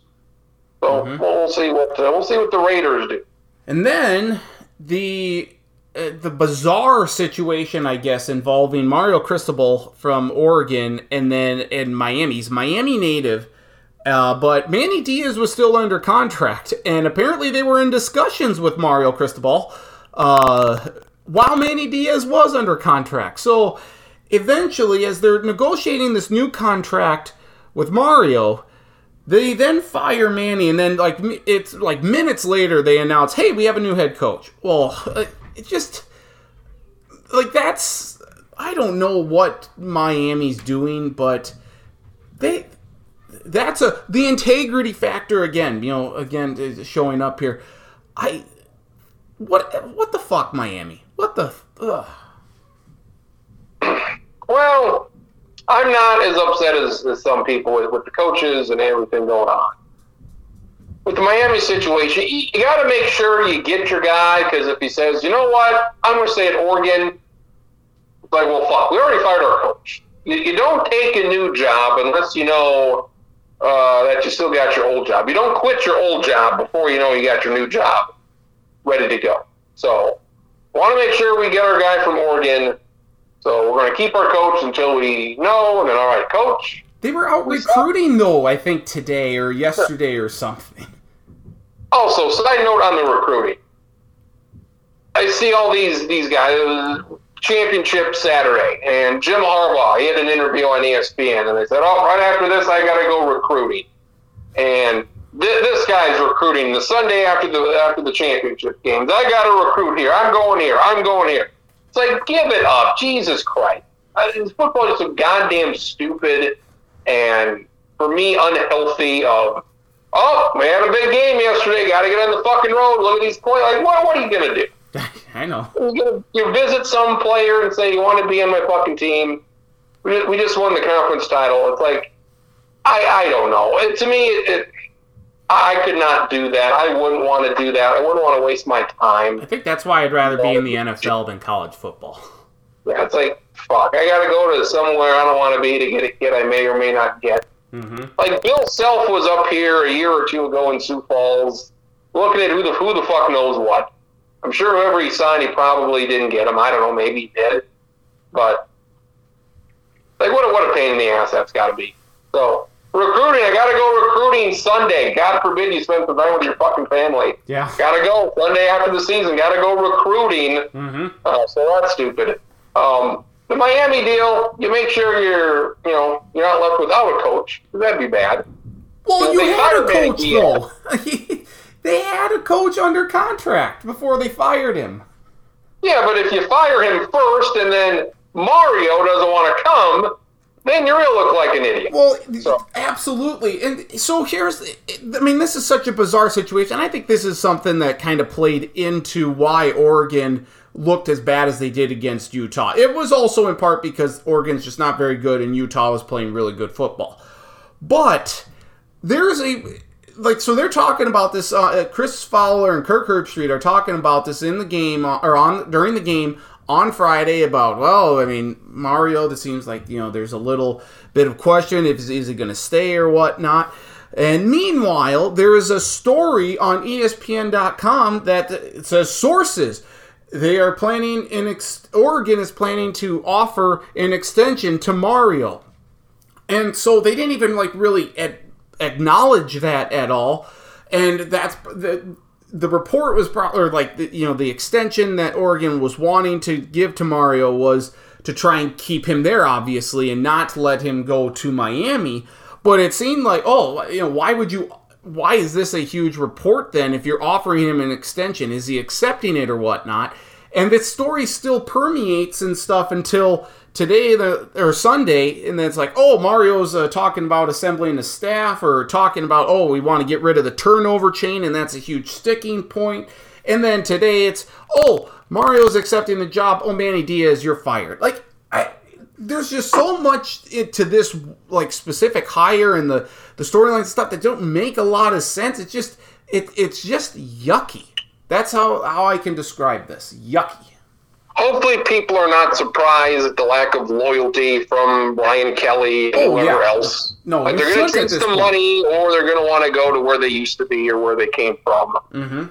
So Mhm. we'll see what uh, we'll see what the Raiders do. And then the uh, the bizarre situation, I guess, involving Mario Cristobal from Oregon and then in Miami's Miami native. Uh, but Manny Diaz was still under contract, and apparently they were in discussions with Mario Cristobal uh, while Manny Diaz was under contract. So eventually, as they're negotiating this new contract with Mario, they then fire Manny, and then like it's like minutes later they announce, "Hey, we have a new head coach." Well, it just like that's I don't know what Miami's doing, but they that's a the integrity factor again. You know, again is showing up here. I what what the fuck, Miami? What the ugh. Well, I'm not as upset as, as some people with, with the coaches and everything going on. With the Miami situation, you, you got to make sure you get your guy because if he says, you know what, I'm going to stay at Oregon, it's like, well, fuck, we already fired our coach. You, you don't take a new job unless you know uh, that you still got your old job. You don't quit your old job before you know you got your new job ready to go. So, want to make sure we get our guy from Oregon. So we're going to keep our coach until we know, and then all right, coach. They were out recruiting though, I think today or yesterday or something. Also, side note on the recruiting, I see all these these guys. Championship Saturday, and Jim Harbaugh. He had an interview on ESPN, and they said, "Oh, right after this, I got to go recruiting." And th- this guy's recruiting the Sunday after the after the championship games. I got to recruit here. I'm going here. I'm going here. It's like, give it up, Jesus Christ! Uh, this football is so goddamn stupid, and for me, unhealthy. Of oh, we had a big game yesterday. Got to get on the fucking road. Look at these points. Like, what? What are you gonna do? I know. You visit some player and say you want to be on my fucking team. We just, we just won the conference title. It's like I I don't know. It, to me, it I could not do that. I wouldn't want to do that. I wouldn't want to waste my time. I think that's why I'd rather be in the NFL than college football. Yeah, it's like fuck. I got to go to somewhere I don't want to be to get a kid I may or may not get. Mm-hmm. Like Bill Self was up here a year or two ago in Sioux Falls, looking at who the who the fuck knows what. I'm sure whoever he signed, he probably didn't get him. I don't know, maybe he did, but like what a what a pain in the ass that's got to be. So recruiting, I got to go recruiting Sunday. God forbid you spend some time with your fucking family. Yeah. Got to go Sunday after the season. Got to go recruiting. Mm-hmm. Uh, so that's stupid. Um, the Miami deal, you make sure you're, you know, you're not left without a coach. That'd be bad. Well, you they had a coach though. they had a coach under contract before they fired him. Yeah, but if you fire him first and then Mario doesn't want to come, then you're gonna look like an idiot. Well, so. absolutely. And so here's, I mean, this is such a bizarre situation. I think this is something that kind of played into why Oregon looked as bad as they did against Utah. It was also in part because Oregon's just not very good and Utah was playing really good football. But there's a like so they're talking about this uh, Chris Fowler and Kirk Herbstreit are talking about this in the game uh, or on during the game on Friday about well I mean Mario it seems like you know there's a little bit of question if is he going to stay or whatnot and meanwhile there is a story on ESPN.com that says sources they are planning an ex- Oregon is planning to offer an extension to Mario and so they didn't even like really ad- acknowledge that at all. And that's the the report was probably like the, you know the extension that Oregon was wanting to give to Mario was to try and keep him there, obviously, and not let him go to Miami. But it seemed like, oh, you know, why would you? Why is this a huge report then? If you're offering him an extension, is he accepting it or whatnot? And this story still permeates and stuff until today the or Sunday, and then it's like, oh, Mario's uh, talking about assembling the staff, or talking about, oh, we want to get rid of the turnover chain, and that's a huge sticking point. And then today it's, oh, Mario's accepting the job. Oh, Manny Diaz, you're fired. Like, I, there's just so much to this like specific hire and the the storyline stuff that don't make a lot of sense. It's just it it's just yucky. That's how how I can describe this. Yucky hopefully people are not surprised at the lack of loyalty from Brian Kelly and oh, whoever yeah. else. No, like they're going to take some point. money, or they're going to want to go to where they used to be or where they came from. Mm-hmm.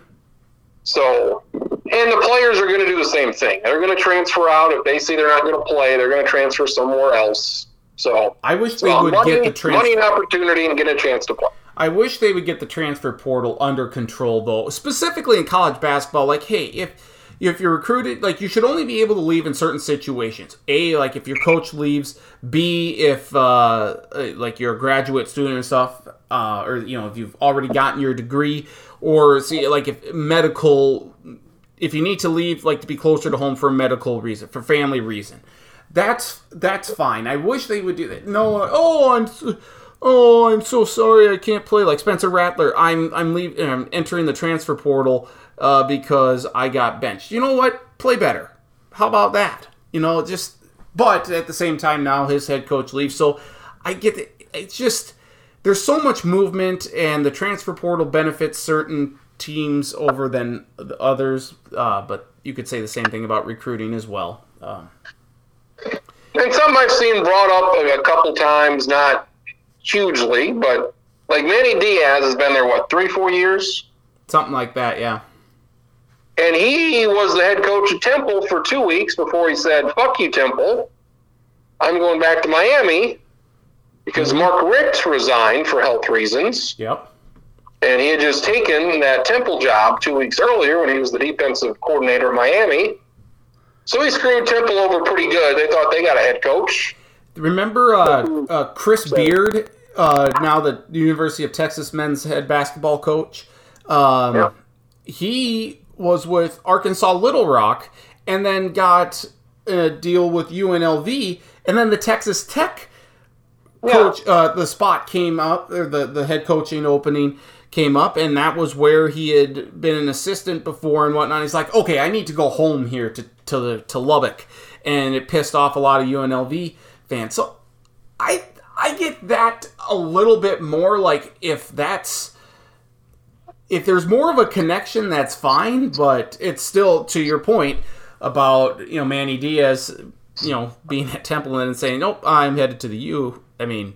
So, and the players are going to do the same thing. They're going to transfer out if they see they're not going to play. They're going to transfer somewhere else. So I wish so they would money, get the transfer money and opportunity and get a chance to play. I wish they would get the transfer portal under control, though, specifically in college basketball. Like, hey, if if you're recruited, like you should only be able to leave in certain situations. A, like if your coach leaves. B, if uh, uh, like you're a graduate student and stuff, uh, or you know if you've already gotten your degree, or see like if medical, if you need to leave, like to be closer to home for a medical reason, for family reason. That's that's fine. I wish they would do that. No, oh, I'm. So, oh, I'm so sorry, I can't play. Like Spencer Rattler, I'm I'm leaving. I'm entering the transfer portal uh, because I got benched. You know what? Play better. How about that? You know, just. But at the same time, now his head coach leaves, so I get it. It's just there's so much movement, and the transfer portal benefits certain teams over than the others. Uh, but you could say the same thing about recruiting as well. Um, and some I've seen brought up a couple times, not hugely, but like Manny Diaz has been there what three, four years, something like that. Yeah. And he was the head coach of Temple for two weeks before he said, fuck you, Temple. I'm going back to Miami because mm-hmm. Mark Richt resigned for health reasons. Yep. And he had just taken that Temple job two weeks earlier when he was the defensive coordinator of Miami. So he screwed Temple over pretty good. They thought they got a head coach. Remember uh, uh, Chris Beard, uh, now the University of Texas men's head basketball coach? Um, yeah. He was with Arkansas Little Rock and then got a deal with UNLV, and then the Texas Tech coach, yeah. uh, the spot came up, or the, the head coaching opening came up, and that was where he had been an assistant before and whatnot. He's like, okay, I need to go home here to to the, to Lubbock, and it pissed off a lot of UNLV fans. So I I get that a little bit more. Like if that's if there's more of a connection, that's fine. But it's still to your point about you know Manny Diaz, you know being at Temple and saying, "Nope, I'm headed to the U." I mean,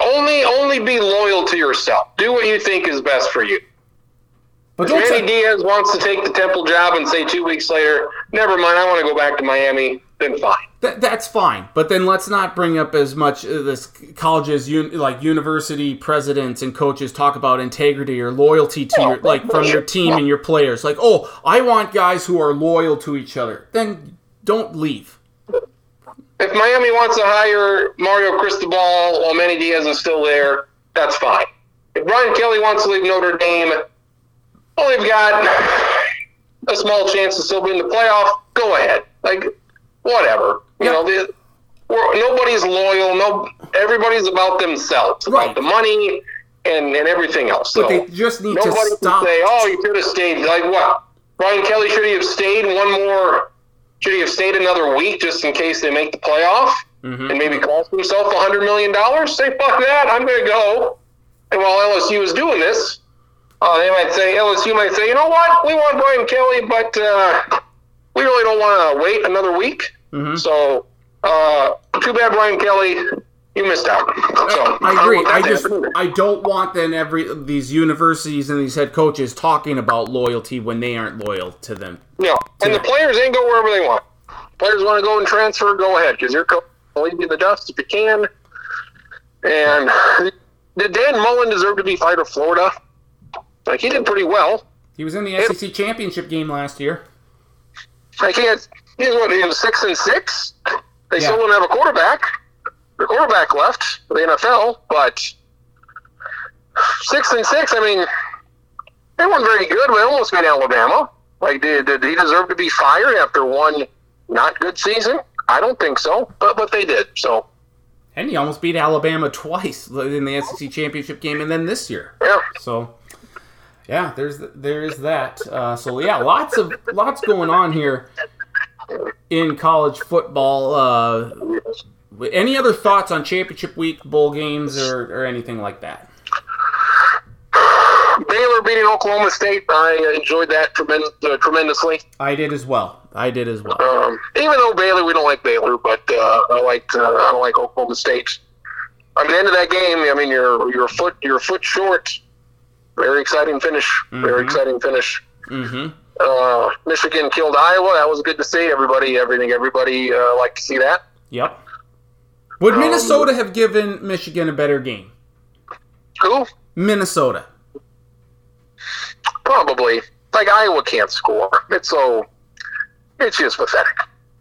only only be loyal to yourself. Do what you think is best for you. But if Manny Diaz wants to take the Temple job and say two weeks later, "Never mind, I want to go back to Miami," then fine. Th- that's fine, but then let's not bring up as much this colleges, un- like university presidents and coaches talk about integrity or loyalty to your, like from your team and your players. Like, oh, I want guys who are loyal to each other. Then don't leave. If Miami wants to hire Mario Cristobal while Manny Diaz is still there, that's fine. If Brian Kelly wants to leave Notre Dame, well, they've got a small chance to still be in the playoff. Go ahead. Like, whatever. You know, the, we're, nobody's loyal. No, everybody's about themselves, Right. about the money and, and everything else. But so they just need to stop. can say, "Oh, you should have stayed." Like what? Brian Kelly should he have stayed one more? Should he have stayed another week just in case they make the playoff Mhm. and maybe cost himself a hundred million dollars? Say fuck that! I'm going to go. And while LSU is doing this, uh, they might say LSU might say, "You know what? We want Brian Kelly, but uh, we really don't want to wait another week." Mhm. So, uh, too bad, Brian Kelly. You missed out. So, I agree. that I just happen. I don't want then every these universities and these head coaches talking about loyalty when they aren't loyal to them. No, and the players ain't go wherever they want. Players want to go and transfer, go ahead, because your coach will leave you the dust if you can. And did Dan Mullen deserve to be fired of Florida? Like he did pretty well. He was in the SEC championship game last year. I can't. He's what? He was six and six. They Yeah. still don't have a quarterback. The quarterback left for the NFL, but six and six. I mean, they weren't very good. We almost beat Alabama. Like, did, did he deserve to be fired after one not good season? I don't think so, but but they did. So And he almost beat Alabama twice in the SEC championship game and then this year. yeah, So, yeah, there's there's that. Uh, so yeah, lots of lots going on here in college football. Uh, any other thoughts on championship week, bowl games, or, or anything like that? Baylor beating Oklahoma State. I enjoyed that tremendous, uh, tremendously. I did as well. I did as well. Um, even though Baylor, we don't like Baylor, but uh, I liked uh, I like Oklahoma State. At the end of that game, I mean, you're you're a foot you're a foot short. Very exciting finish. Very Mhm. exciting finish. Mm-hmm. Uh, Michigan killed Iowa. That was good to see. Everybody, everything, everybody uh, liked to see that. Yep. Would Um, Minnesota have given Michigan a better game? Who? Minnesota. Probably. Like Iowa can't score. It's so. It's just pathetic.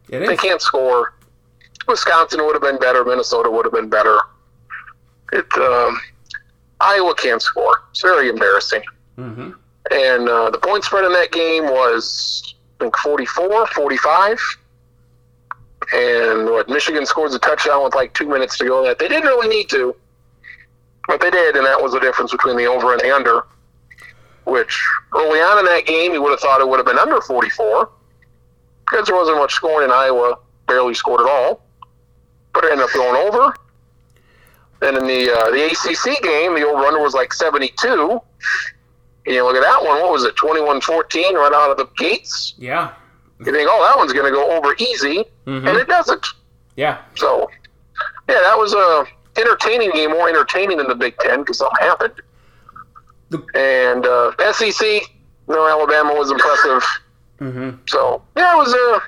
It They can't score. Wisconsin would have been better. Minnesota would have been better. It um, Iowa can't score. It's very embarrassing. Mm-hmm. And uh, the point spread in that game was I think 44, 45. And what Michigan scores a touchdown with like two minutes to go. That they didn't really need to, but they did, and that was the difference between the over and the under. Which early on in that game, you would have thought it would have been under 44 because there wasn't much scoring in Iowa. Barely scored at all, but it ended up going over. Then in the uh, the ACC game, the old runner was like 72. And you look at that one, what was it, 21 14 right out of the gates? Yeah. You think, oh, that one's going to go over easy, Mhm. and it doesn't. Yeah. So, yeah, that was a entertaining game, more entertaining than the Big Ten because something happened. The- And uh, SEC, no, Alabama was impressive. Mm-hmm. So, yeah, it was uh,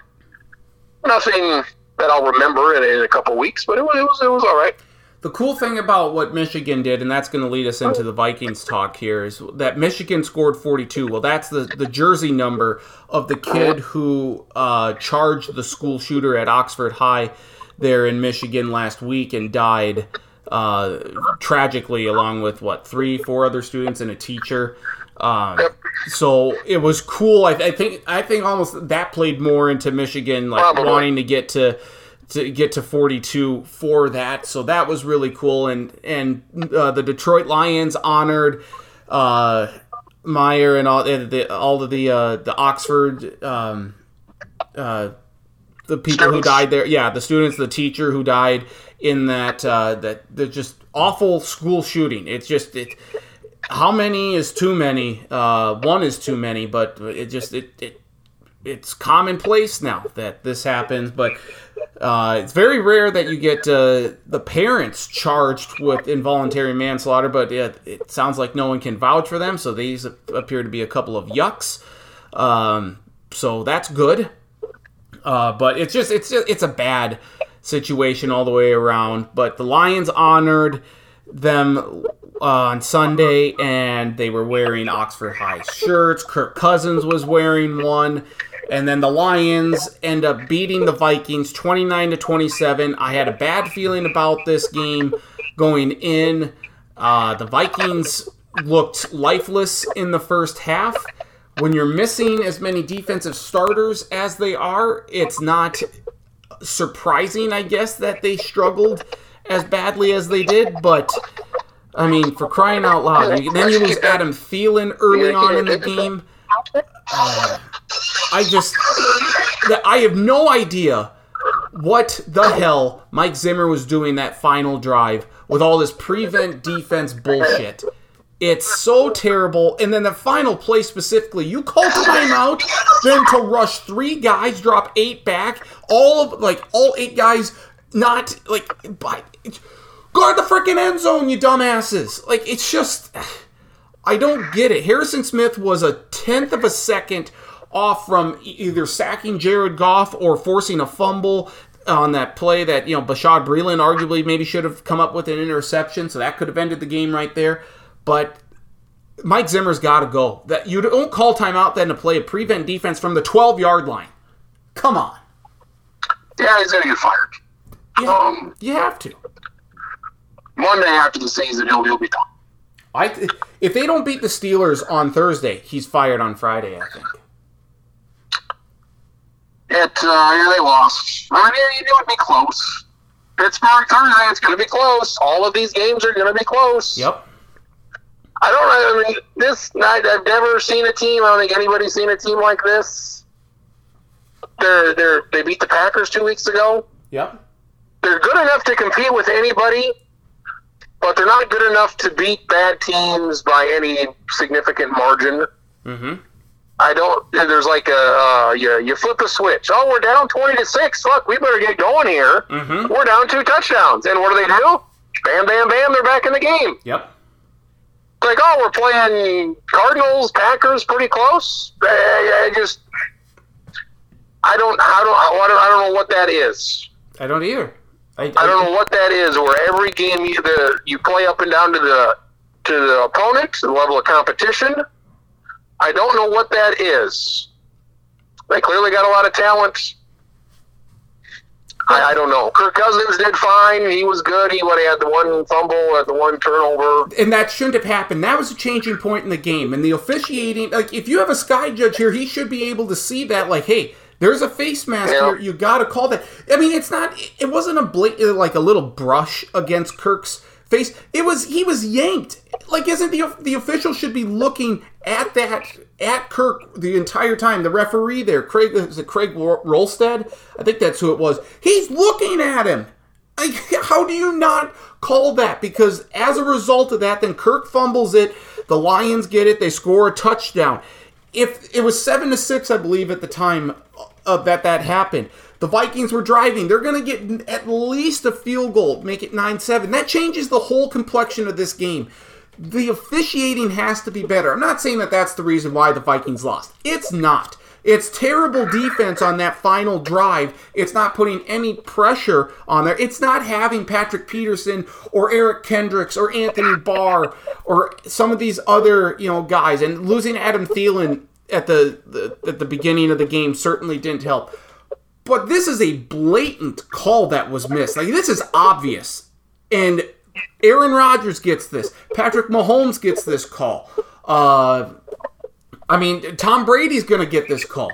nothing that I'll remember in, in a couple weeks, but it was, it was, it was all right. The cool thing about what Michigan did, and that's going to lead us into the Vikings talk here, is that Michigan scored 42. Well, that's the, the jersey number of the kid who uh, charged the school shooter at Oxford High there in Michigan last week and died uh, tragically, along with what three, four other students and a teacher. Um, so it was cool. I, I think I think almost that played more into Michigan like Probably. wanting to get to to get to 42 for that. So that was really cool. And and uh, the Detroit Lions honored uh, Myre and all and the all of the uh, the Oxford um, uh, the people who died there. Yeah, the students, the teacher who died in that uh, that the just awful school shooting. It's just it. How many is too many? Uh, one is too many, but it just it, it it's commonplace now that this happens. But uh, it's very rare that you get uh, the parents charged with involuntary manslaughter. But it, it sounds like no one can vouch for them, so these appear to be a couple of yucks. Um, so that's good. Uh, but it's just it's it's a bad situation all the way around. But the Lions honored them uh, on Sunday, and they were wearing Oxford High shirts. Kirk Cousins was wearing one, and then the Lions end up beating the Vikings twenty nine to twenty seven. I had a bad feeling about this game going in. Uh, the Vikings looked lifeless in the first half. When you're missing as many defensive starters as they are, it's not surprising, I guess, that they struggled as badly as they did. But I mean, for crying out loud, then you lose Adam Thielen early on in the game. Uh, I just, I have no idea what the hell Mike Zimmer was doing that final drive with all this prevent defense bullshit. It's so terrible. And then the final play specifically, you call timeout, then to rush three guys, drop eight back, all of like all eight guys, not like by guard the freaking end zone, you dumbasses. Like it's just I don't get it. Harrison Smith was a tenth of a second off from either sacking Jared Goff or forcing a fumble on that play that, you know, Bashaud Breeland arguably maybe should have come up with an interception, so that could have ended the game right there. But Mike Zimmer's got to go. That you don't call timeout then to play a prevent defense from the 12 yard line. Come on. Yeah, he's gonna get fired. You, um, you have to. Monday after the season, he'll, he'll be done. I if they don't beat the Steelers on Thursday, he's fired on Friday. I think. It uh, yeah, they lost. I mean, you knew it'd be close. Pittsburgh Thursday, it's going to be close. All of these games are going to be close. Yep. I don't know. I mean, this night I've never seen a team. I don't think anybody's seen a team like this. They're they're they beat the Packers two weeks ago. Yep. They're good enough to compete with anybody, but they're not good enough to beat bad teams by any significant margin. Mm-hmm. I don't. There's like a uh, you you flip a switch. Oh, we're down twenty to six. Fuck, we better get going here. Mm-hmm. We're down two touchdowns, and what do they do? Bam, bam, bam. They're back in the game. Yep like, oh, we're playing Cardinals, Packers, pretty close. I, I just, I don't, I don't, I don't, I don't know what that is. I don't either. I, I, I don't know what that is. Where every game you the you play up and down to the to the opponent, the level of competition. I don't know what that is. They clearly got a lot of talent. I, I, don't know. Kirk Cousins did fine. He was good. He would have had the one fumble, had the one turnover, and that shouldn't have happened. That was a changing point in the game. And the officiating, like if you have a sky judge here, he should be able to see that. Like, hey, there's a face mask yeah. here. You got to call that. I mean, it's not. It wasn't a blatant, like a little brush against Kirk's face. It was he was yanked. Like, isn't the the official should be looking at that at Kirk the entire time. The referee there, Craig, is it Craig Wrolstad? I think that's who it was. He's looking at him. Like, how do you not call that? Because as a result of that, then Kirk fumbles it. The Lions get it. They score a touchdown. If it was seven to six, I believe at the time that that happened. The Vikings were driving. They're going to get at least a field goal, make it 9 7. That changes the whole complexion of this game the officiating has to be better. I'm not saying that that's the reason why the Vikings lost. It's not. It's terrible defense on that final drive. It's not putting any pressure on there. It's not having Patrick Peterson or Eric Kendricks or Anthony Barr or some of these other, you know, guys. And losing Adam Thielen at the, the at the beginning of the game certainly didn't help. But this is a blatant call that was missed. Like this is obvious. And Aaron Rodgers gets this. Patrick Mahomes gets this call. Uh, I mean, Tom Brady's going to get this call.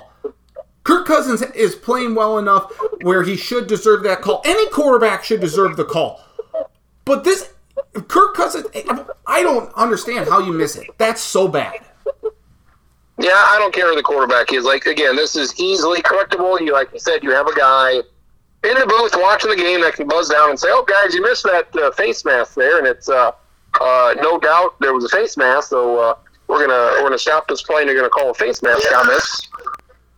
Kirk Cousins is playing well enough where he should deserve that call. Any quarterback should deserve the call. But this, Kirk Cousins, I don't understand how you miss it. That's so bad. Yeah, I don't care who the quarterback is. Like again, this is easily correctable. You like you said, you have a guy in the booth watching the game that can buzz down and say, "Oh, guys, you missed that uh, face mask there," and it's uh, uh, no doubt there was a face mask. So uh, we're gonna we're gonna stop this play and you're gonna call a face mask on this.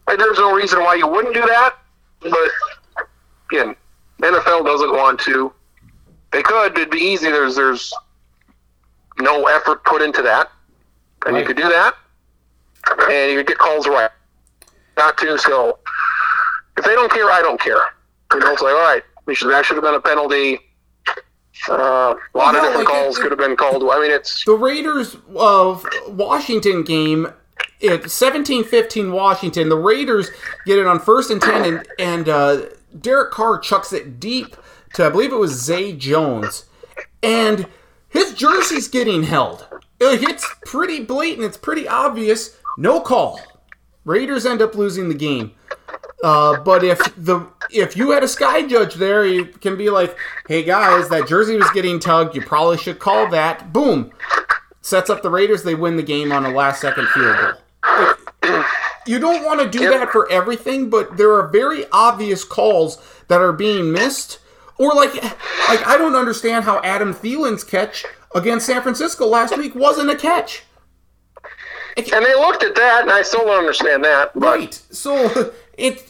Like, there's no reason why you wouldn't do that, but again, NFL doesn't want to. They could. It'd be easy. There's there's no effort put into that, and right. you could do that, and you could get calls right. Not to. So if they don't care, I don't care. You know, it's like, all right, that should have been a penalty. Uh, a lot of different like calls it, could have been called. I mean, it's the Raiders of Washington game. It 17-15 Washington. The Raiders get it on first and ten, and and uh, Derek Carr chucks it deep to I believe it was Zay Jones, and his jersey's getting held. It's pretty blatant. It's pretty obvious. No call. Raiders end up losing the game. Uh, but if the if you had a sky judge there, you can be like, "Hey guys, that jersey was getting tugged. You probably should call that." Boom, sets up the Raiders. They win the game on a last second field goal. Like, you don't want to do that for everything, but there are very obvious calls that are being missed. Or like, like I don't understand how Adam Thielen's catch against San Francisco last week wasn't a catch. And they looked at that, and I still don't understand that. But Right. So it,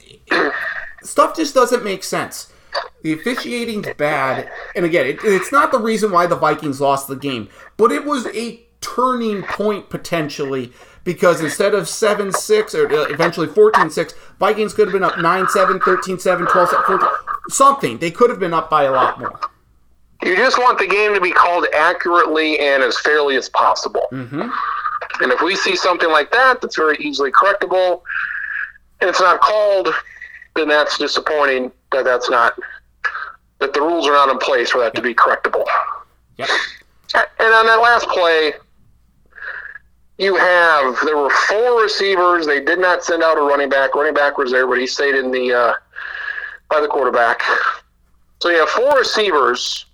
stuff just doesn't make sense. The officiating's bad, and again, it, it's not the reason why the Vikings lost the game, but it was a turning point potentially because instead of 7 6 or uh, eventually 14 6, Vikings could have been up 9 7, 13 7, 12 7, 14, something. They could have been up by a lot more. you just want the game to be called accurately and as fairly as possible. Mm-hmm. And if we see something like that that's very easily correctable, and it's not called, then that's disappointing. That that's not that the rules are not in place for that to be correctable. Yep. And on that last play, you have there were four receivers. They did not send out a running back. Running back was there, but he stayed in the uh, by the quarterback. So you have four receivers.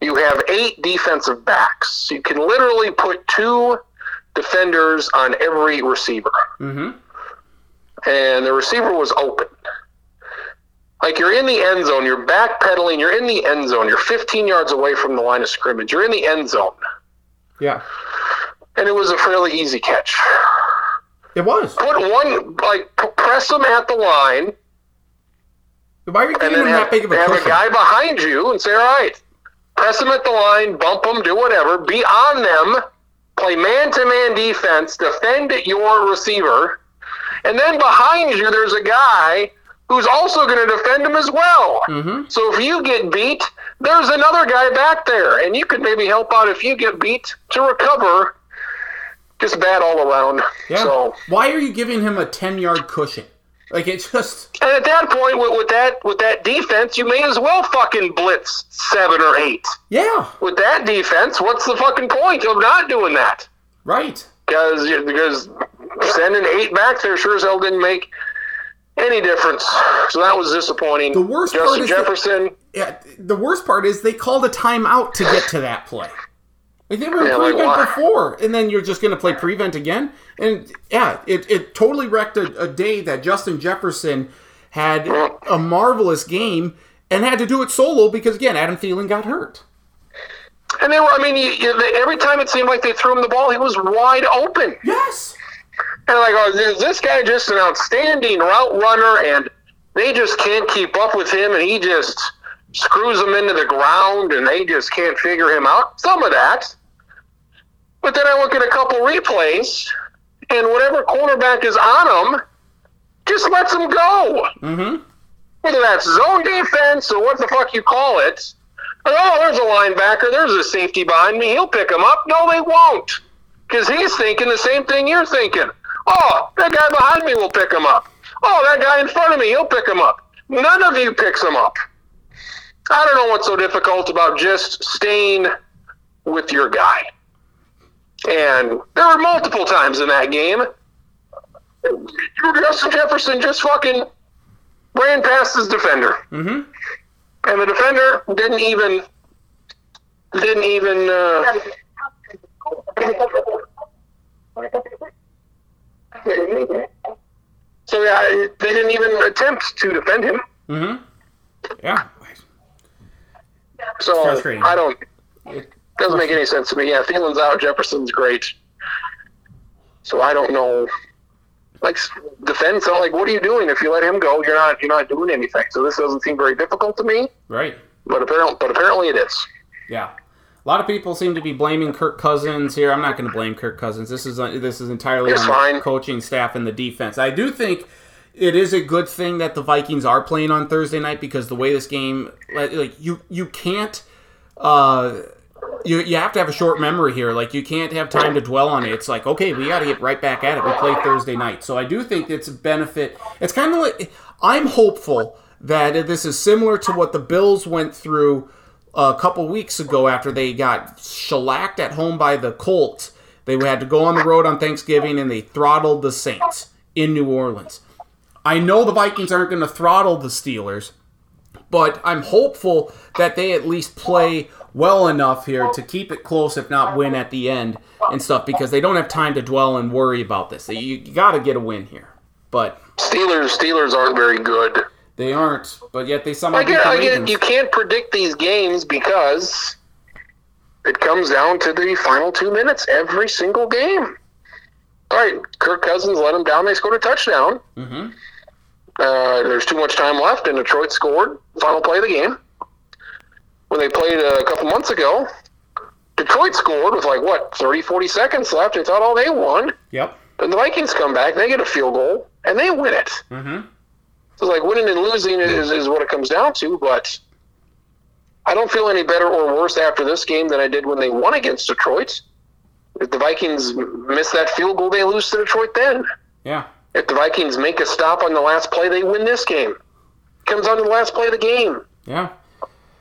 You have eight defensive backs. You can literally put two defenders on every receiver, Mm-hmm. and the receiver was open. Like you're in the end zone, you're backpedaling, you're in the end zone, you're 15 yards away from the line of scrimmage, you're in the end zone, Yeah. and it was a fairly easy catch. It was. Put one, like, press them at the line, Why are you giving have, that big of a have a guy behind you and say, all right, press them at the line, bump them, do whatever, be on them, play man to man defense, defend your receiver, and then behind you, there's a guy who's also going to defend him as well. Mm-hmm. So if you get beat, there's another guy back there, and you could maybe help out if you get beat to recover. Just bad all around. Yeah. So, Why are you giving him a 10 yard cushion? Like, it just. and at that point, with, with that with that defense, you may as well fucking blitz seven or eight. Yeah. With that defense, what's the fucking point of not doing that? Right. Because because sending eight back there sure as hell didn't make any difference. So that was disappointing. The worst part Justin is that- Jefferson. Yeah, the worst part is they called a timeout to get to that play. Like they were Yeah, in like before, and then you're just going to play prevent again. And yeah, it, it totally wrecked a, a day that Justin Jefferson had a marvelous game and had to do it solo because again, Adam Thielen got hurt. And they were, I mean, you, you, they, every time it seemed like they threw him the ball, he was wide open. Yes. And like, oh, is this guy just an outstanding route runner? And they just can't keep up with him, and he just screws them into the ground, and they just can't figure him out. Some of that. But then I look at a couple replays, and whatever cornerback is on him, just lets him go. Mm-hmm. Whether that's zone defense or what the fuck you call it. Oh, there's a linebacker. There's a safety behind me. He'll pick him up. No, they won't. Because he's thinking the same thing you're thinking. Oh, that guy behind me will pick him up. Oh, that guy in front of me, he'll pick him up. None of you picks him up. I don't know what's so difficult about just staying with your guy. And there were multiple times in that game. Justin Jefferson just fucking ran past his defender Mm-hmm. and the defender didn't even didn't even uh, so yeah they didn't even attempt to defend him. Mm-hmm. Yeah. so I don't It doesn't make any sense to me. Yeah Thielen's out Jefferson's great. So I don't know. Like defend so like what are you doing? If you let him go you're not you're not doing anything. So this doesn't seem very difficult to me. Right. but apparently but apparently it is. Yeah. A lot of people seem to be blaming Kirk Cousins here. I'm not going to blame Kirk Cousins. This is uh, this is entirely It's on fine. the coaching staff and the defense. I do think it is a good thing that the Vikings are playing on Thursday night because the way this game, like, like you you can't. Uh, you, you have to have a short memory here. Like you can't have time to dwell on it. It's like okay, we got to get right back at it. We play Thursday night, so I do think it's a benefit. It's kind of like I'm hopeful that this is similar to what the Bills went through a couple weeks ago after they got shellacked at home by the Colts. They had to go on the road on Thanksgiving and they throttled the Saints in New Orleans. I know the Vikings aren't going to throttle the Steelers, but I'm hopeful that they at least play well enough here to keep it close, if not win at the end and stuff, because they don't have time to dwell and worry about this. You, got to get a win here, but Steelers Steelers aren't very good. They aren't. But yet they somehow I get, I get it. You can't predict these games because it comes down to the final two minutes every single game. All right, Kirk Cousins let them down. They scored a touchdown. Mhm. Uh, there's too much time left, and Detroit scored. Final play of the game. When they played a couple months ago, Detroit scored with like, what, 30, 40 seconds left. They thought, oh, they won. Yep. And the Vikings come back, they get a field goal, and they win it. Mm-hmm. So like winning and losing is, is what it comes down to, but I don't feel any better or worse after this game than I did when they won against Detroit. If the Vikings miss that field goal, they lose to Detroit then. Yeah. If the Vikings make a stop on the last play, they win this game. comes on to the last play of the game. Yeah.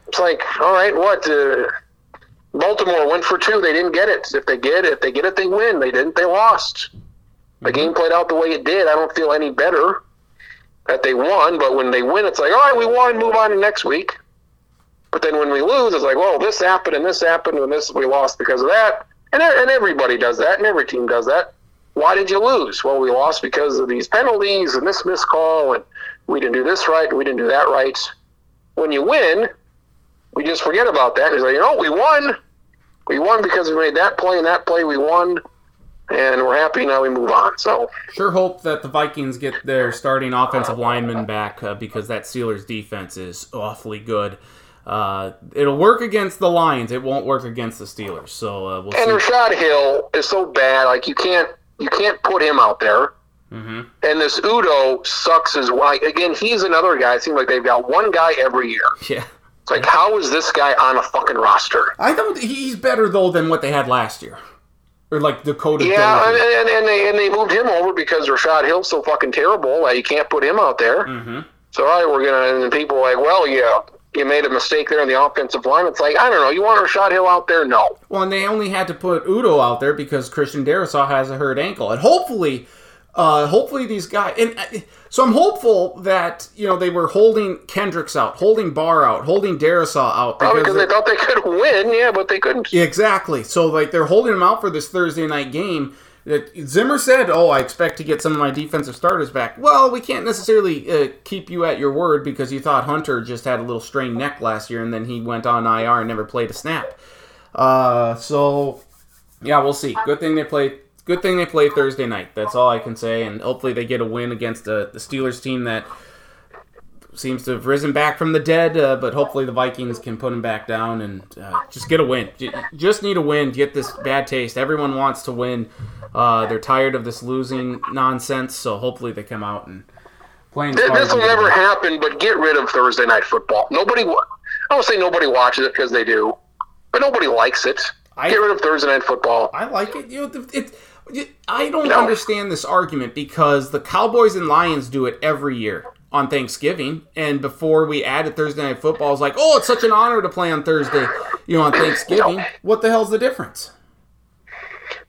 It's like, all right, what? Uh, Baltimore went for two. They didn't get it. If they get it, if they get it, they win. They didn't. They lost. The game played out the way it did. I don't feel any better that they won. But when they win, it's like, all right, we won. Move on to next week. But then when we lose, it's like, well, this happened and this happened and this we lost because of that. And and everybody does that, and every team does that. Why did you lose? Well, we lost because of these penalties and this missed call, and we didn't do this right, and we didn't do that right. When you win, we just forget about that. It's like, you know, we won. We won because we made that play and that play. We won, and we're happy. Now we move on. So Sure hope that the Vikings get their starting offensive lineman back uh, because that Steelers defense is awfully good. Uh, it'll work against the Lions. It won't work against the Steelers. So uh, we'll and see. Rashod Hill is so bad. Like you can't you can't put him out there. hmm And this Udoh sucks as well. Again, he's another guy. It seems like they've got one guy every year. Yeah. It's like, how is this guy on a fucking roster? I don't. He's better though than what they had last year, or like Dakota. Yeah, and, and, and they and they moved him over because Rashod Hill's so fucking terrible that you can't put him out there. Mhm. So all right, we're gonna. And people are like, well, yeah, you made a mistake there on the offensive line. It's like I don't know. You want Rashod Hill out there? No. Well, and they only had to put Udoh out there because Christian Darrisaw has a hurt ankle, and hopefully, uh, hopefully these guys. And uh, so I'm hopeful that you know they were holding Kendricks out, holding Barr out, holding Darrisaw out Probably because they thought they could win. Yeah, but they couldn't. Exactly. So like they're holding him out for this Thursday night game. That Zimmer said, "Oh, I expect to get some of my defensive starters back." Well, we can't necessarily uh, keep you at your word because you thought Hunter just had a little strained neck last year, and then he went on IR and never played a snap. Uh, so yeah, we'll see. Good thing they play. Good thing they play Thursday night. That's all I can say, and hopefully they get a win against the, the Steelers team that seems to have risen back from the dead. Uh, but hopefully the Vikings can put them back down and uh, just get a win. Just need a win. Get this bad taste. Everyone wants to win. Uh, they're tired of this losing nonsense. So hopefully they come out and play. Th- This will never happen. But get rid of Thursday night football. Nobody. I don't say nobody watches it because they do, but nobody likes it. I- get rid of Thursday night football. I like it. You know, it, I don't No. understand this argument because the Cowboys and Lions do it every year on Thanksgiving, and before we added Thursday night football, it's like, oh, it's such an honor to play on Thursday, you know, on Thanksgiving. What the hell's the difference?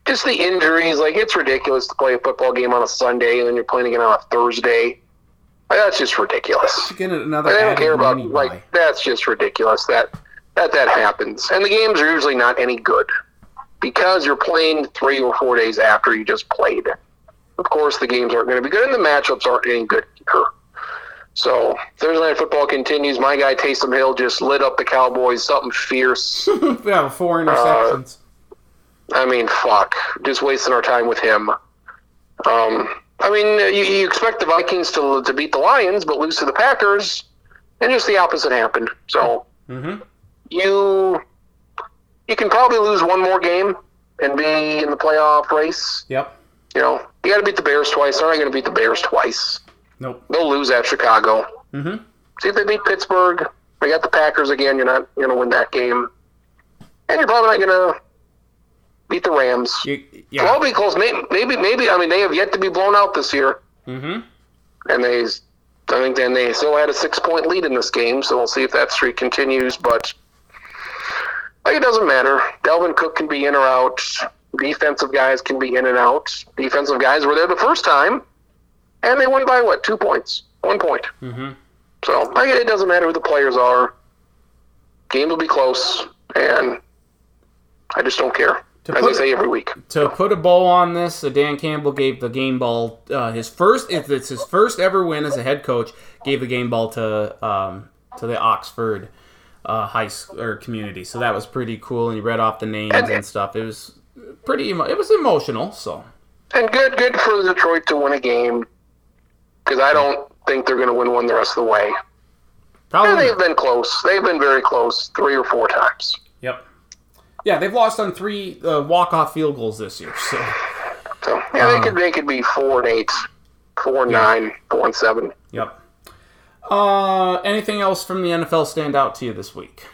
Just the injuries. Like it's ridiculous to play a football game on a Sunday and then you're playing again on a Thursday. Like, that's just ridiculous. Get another. I don't care about like that's just ridiculous that that that happens. And the games are usually not any good because you're playing three or four days after you just played. Of course, the games aren't going to be good, and the matchups aren't any good either. So Thursday night football continues. My guy Taysom Hill just lit up the Cowboys. Something fierce. yeah, four interceptions. I mean, fuck, just wasting our time with him. Um, I mean, you, you expect the Vikings to to beat the Lions, but lose to the Packers, and just the opposite happened. So mm-hmm. you you can probably lose one more game and be in the playoff race. Yep. You know, you got to beat the Bears twice. They're not going to beat the Bears twice. Nope. They'll lose at Chicago. Mm-hmm. See if they beat Pittsburgh. They got the Packers again. You're not going to win that game, and you're probably not going to beat the Rams. You, Well, yeah. Be close. Maybe, maybe, maybe. I mean, they have yet to be blown out this year, Mm-hmm. and they, I think, then they still had a six-point lead in this game. So we'll see if that streak continues. But like, it doesn't matter. Dalvin Cook can be in or out. Defensive guys can be in and out. Defensive guys were there the first time, and they won by what? Two points, one point. Mm-hmm. So I it doesn't matter who the players are. Game will be close, and I just don't care. To As put- I say every week. To put a bow on this, uh, Dan Campbell gave the game ball uh, his first. If it's his first ever win as a head coach, gave the game ball to um, to the Oxford uh, high school or community. So that was pretty cool, and he read off the names And- and stuff. It was pretty. emo- It was emotional. So And good, good for Detroit to win a game because I don't think they're going to win one the rest of the way. Probably. they've been close. They've been very close three or four times. Yep. Yeah, they've lost on three uh, walk-off field goals this year. So So yeah, they Uh, could they could be four and eight, four and nine, four and seven. yep. Uh, anything else from the NFL stand out to you this week?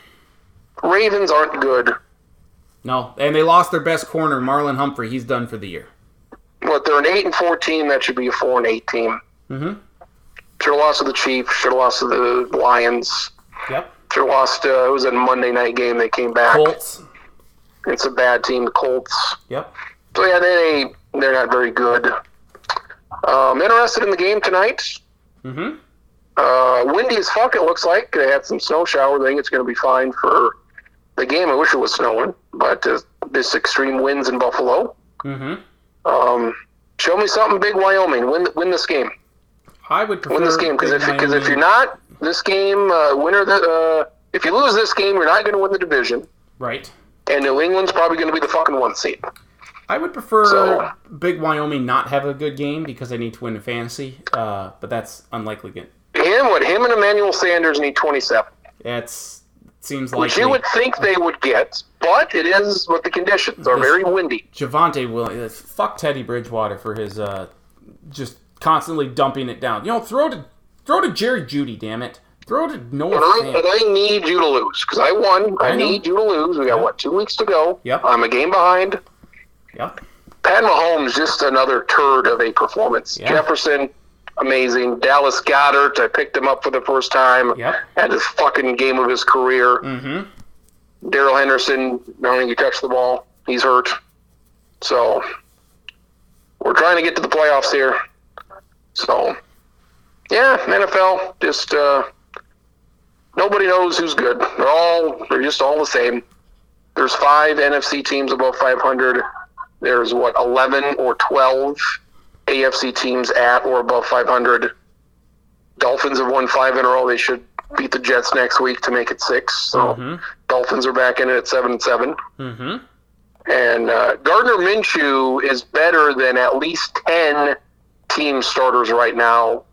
Ravens aren't good. No, and they lost their best corner, Marlon Humphrey. He's done for the year. But they're an eight and four team. That should be a four and eight team. Mm-hmm. Should have lost to the Chiefs. Should have lost to the Lions. Yep. Should have lost. Uh, it was a Monday night game. They came back. Colts. It's a bad team. The Colts. Yep. So yeah, they they're not very good. Um, interested in the game tonight. Mm-hmm. Uh, windy as fuck. It looks like they had some snow shower. I think it's going to be fine for the game. I wish it was snowing, but uh, this extreme winds in Buffalo. Mm-hmm. Um, show me something big, Wyoming. Win win this game. I would prefer Win this game because if because if you're not this game uh, winner, the uh, if you lose this game, you're not going to win the division. right, And New England's probably going to be the fucking one seed. I would prefer So- Big Wyoming not have a good game because they need to win in fantasy. Uh, but that's unlikely. Him, what him and Emmanuel Sanders need 27. that's seems Which likely. you would think they would get, but it is what the conditions are very windy. Javonte Williams. Fuck Teddy Bridgewater for his uh, just constantly dumping it down. You know, throw to throw to Jerry Jeudy. Damn it, throw to Noah And I, and I need you to lose because I won. I, I need you to lose. We got what two weeks to go. Yep. I'm a game behind. Yep. Pat Mahomes just another turd of a performance. Yeah. Jefferson, amazing. Dallas Goedert, I picked him up for the first time. Yep. Had his fucking game of his career. Mm-hmm. Darrell Henderson, I don't think he touched the ball. He's hurt. So we're trying to get to the playoffs here. So yeah, NFL just uh, nobody knows who's good. They're all they're just all the same. There's five NFC teams above 500. There's what 11 or 12 AFC teams at or above 500. Dolphins have won five in a row. They should beat the Jets next week to make it six. So Mhm. Dolphins are back in it at seven and seven. Mm-hmm. And uh, Gardner Minshew is better than at least 10 team starters right now.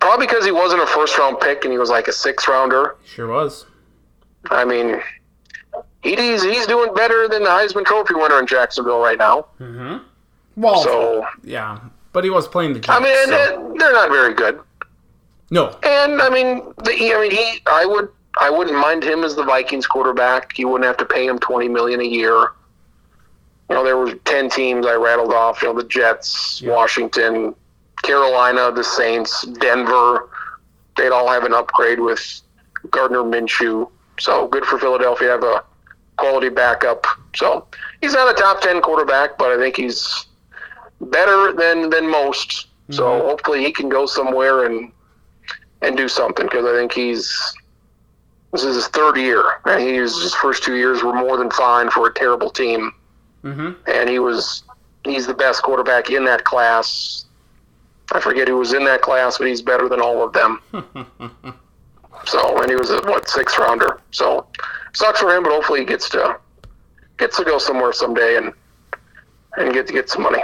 Probably because he wasn't a first round pick and he was like a six rounder. Sure was. I mean, he's, he's doing better than the Heisman Trophy winner in Jacksonville right now. Mm-hmm. Well, So, yeah, but he was playing the Jets. I mean, so- they're not very good. no. And I mean, the, I mean, he, I would, I wouldn't mind him as the Vikings quarterback. You wouldn't have to pay him twenty million a year. You know, there were ten teams I rattled off. You know, the Jets, Yeah. Washington, Carolina, the Saints, Denver. They'd all have an upgrade with Gardner Minshew. So good for Philadelphia to have a quality backup. So he's not a top ten quarterback, but I think he's better than than most. So Mhm. hopefully he can go somewhere and and do something because I think he's this is his third year and he's his first two years were more than fine for a terrible team Mm-hmm. and he was he's the best quarterback in that class. I forget who was in that class, but he's better than all of them. So and he was a what sixth rounder. So sucks for him, but hopefully he gets to gets to go somewhere someday and and get to get some money.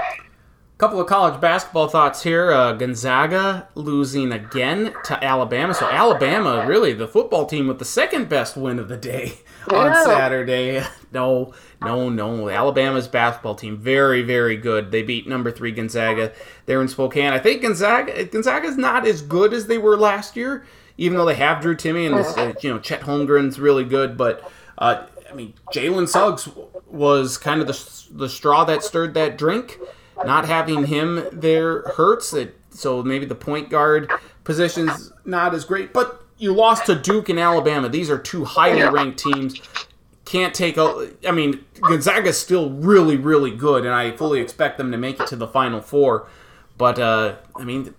Couple of college basketball thoughts here. Uh, Gonzaga losing again to Alabama. So Alabama, really the football team with the second best win of the day on Yeah. Saturday. No, no, no. Alabama's basketball team very, very good. They beat number three Gonzaga. They're in Spokane. I think Gonzaga Gonzaga's not as good as they were last year, even though they have Drew Timme and this, uh, you know Chet Holmgren's really good. But uh, I mean, Jalen Suggs was kind of the the straw that stirred that drink not having him there hurts. It, so maybe the point guard position's not as great. But you lost to Duke and Alabama. These are two highly ranked teams. Can't take a. I mean, Gonzaga's still really, really good, and I fully expect them to make it to the Final Four. But uh, I mean,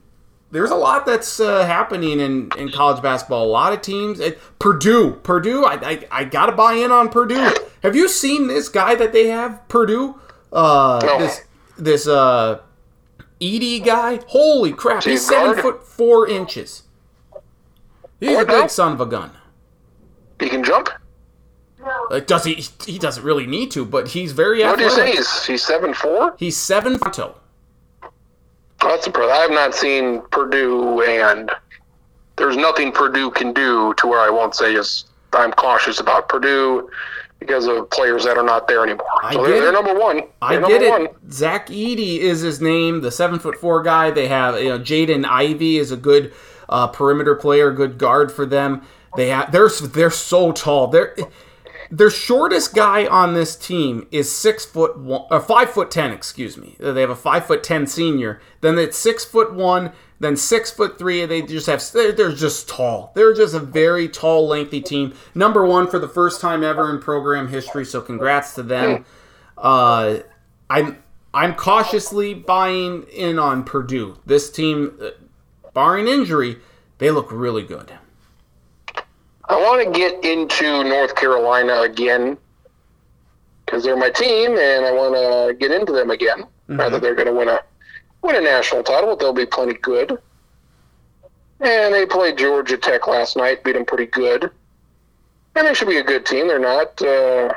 there's a lot that's uh, happening in, in college basketball. A lot of teams. Uh, Purdue, Purdue. I, I, I got to buy in on Purdue. Have you seen this guy that they have? Purdue. Uh, No. This this uh, Edey guy. Holy crap! He's seven foot four inches. He's a big son of a gun. He can jump. Like, does he? He doesn't really need to, but he's very What do you say? He's he's seven four. He's seven foot. That's impressive. I have not seen Purdue, and there's nothing Purdue can do to where I won't say is I'm cautious about Purdue because of players that are not there anymore. I so they're, they're number one. I They're get it. number one. Zach Edey is his name, the seven foot four guy. They have you know Jaden Ivey is a good uh, perimeter player, good guard for them. They have they're they're so tall. They're their shortest guy on this team is six foot one, or five foot ten. Excuse me. They have a five foot ten senior. Then it's six foot one. Then six foot three. They just have. They're, just tall. They're just a very tall, lengthy team. Number one for the first time ever in program history. So congrats to them. Uh, I'm I'm cautiously buying in on Purdue. This team, uh, barring injury, they look really good. I want to get into North Carolina again because they're my team, and I want to get into them again. Not that they're going to win a win a national title, but they'll be plenty good. And they played Georgia Tech last night, beat them pretty good. And they should be a good team. They're not uh,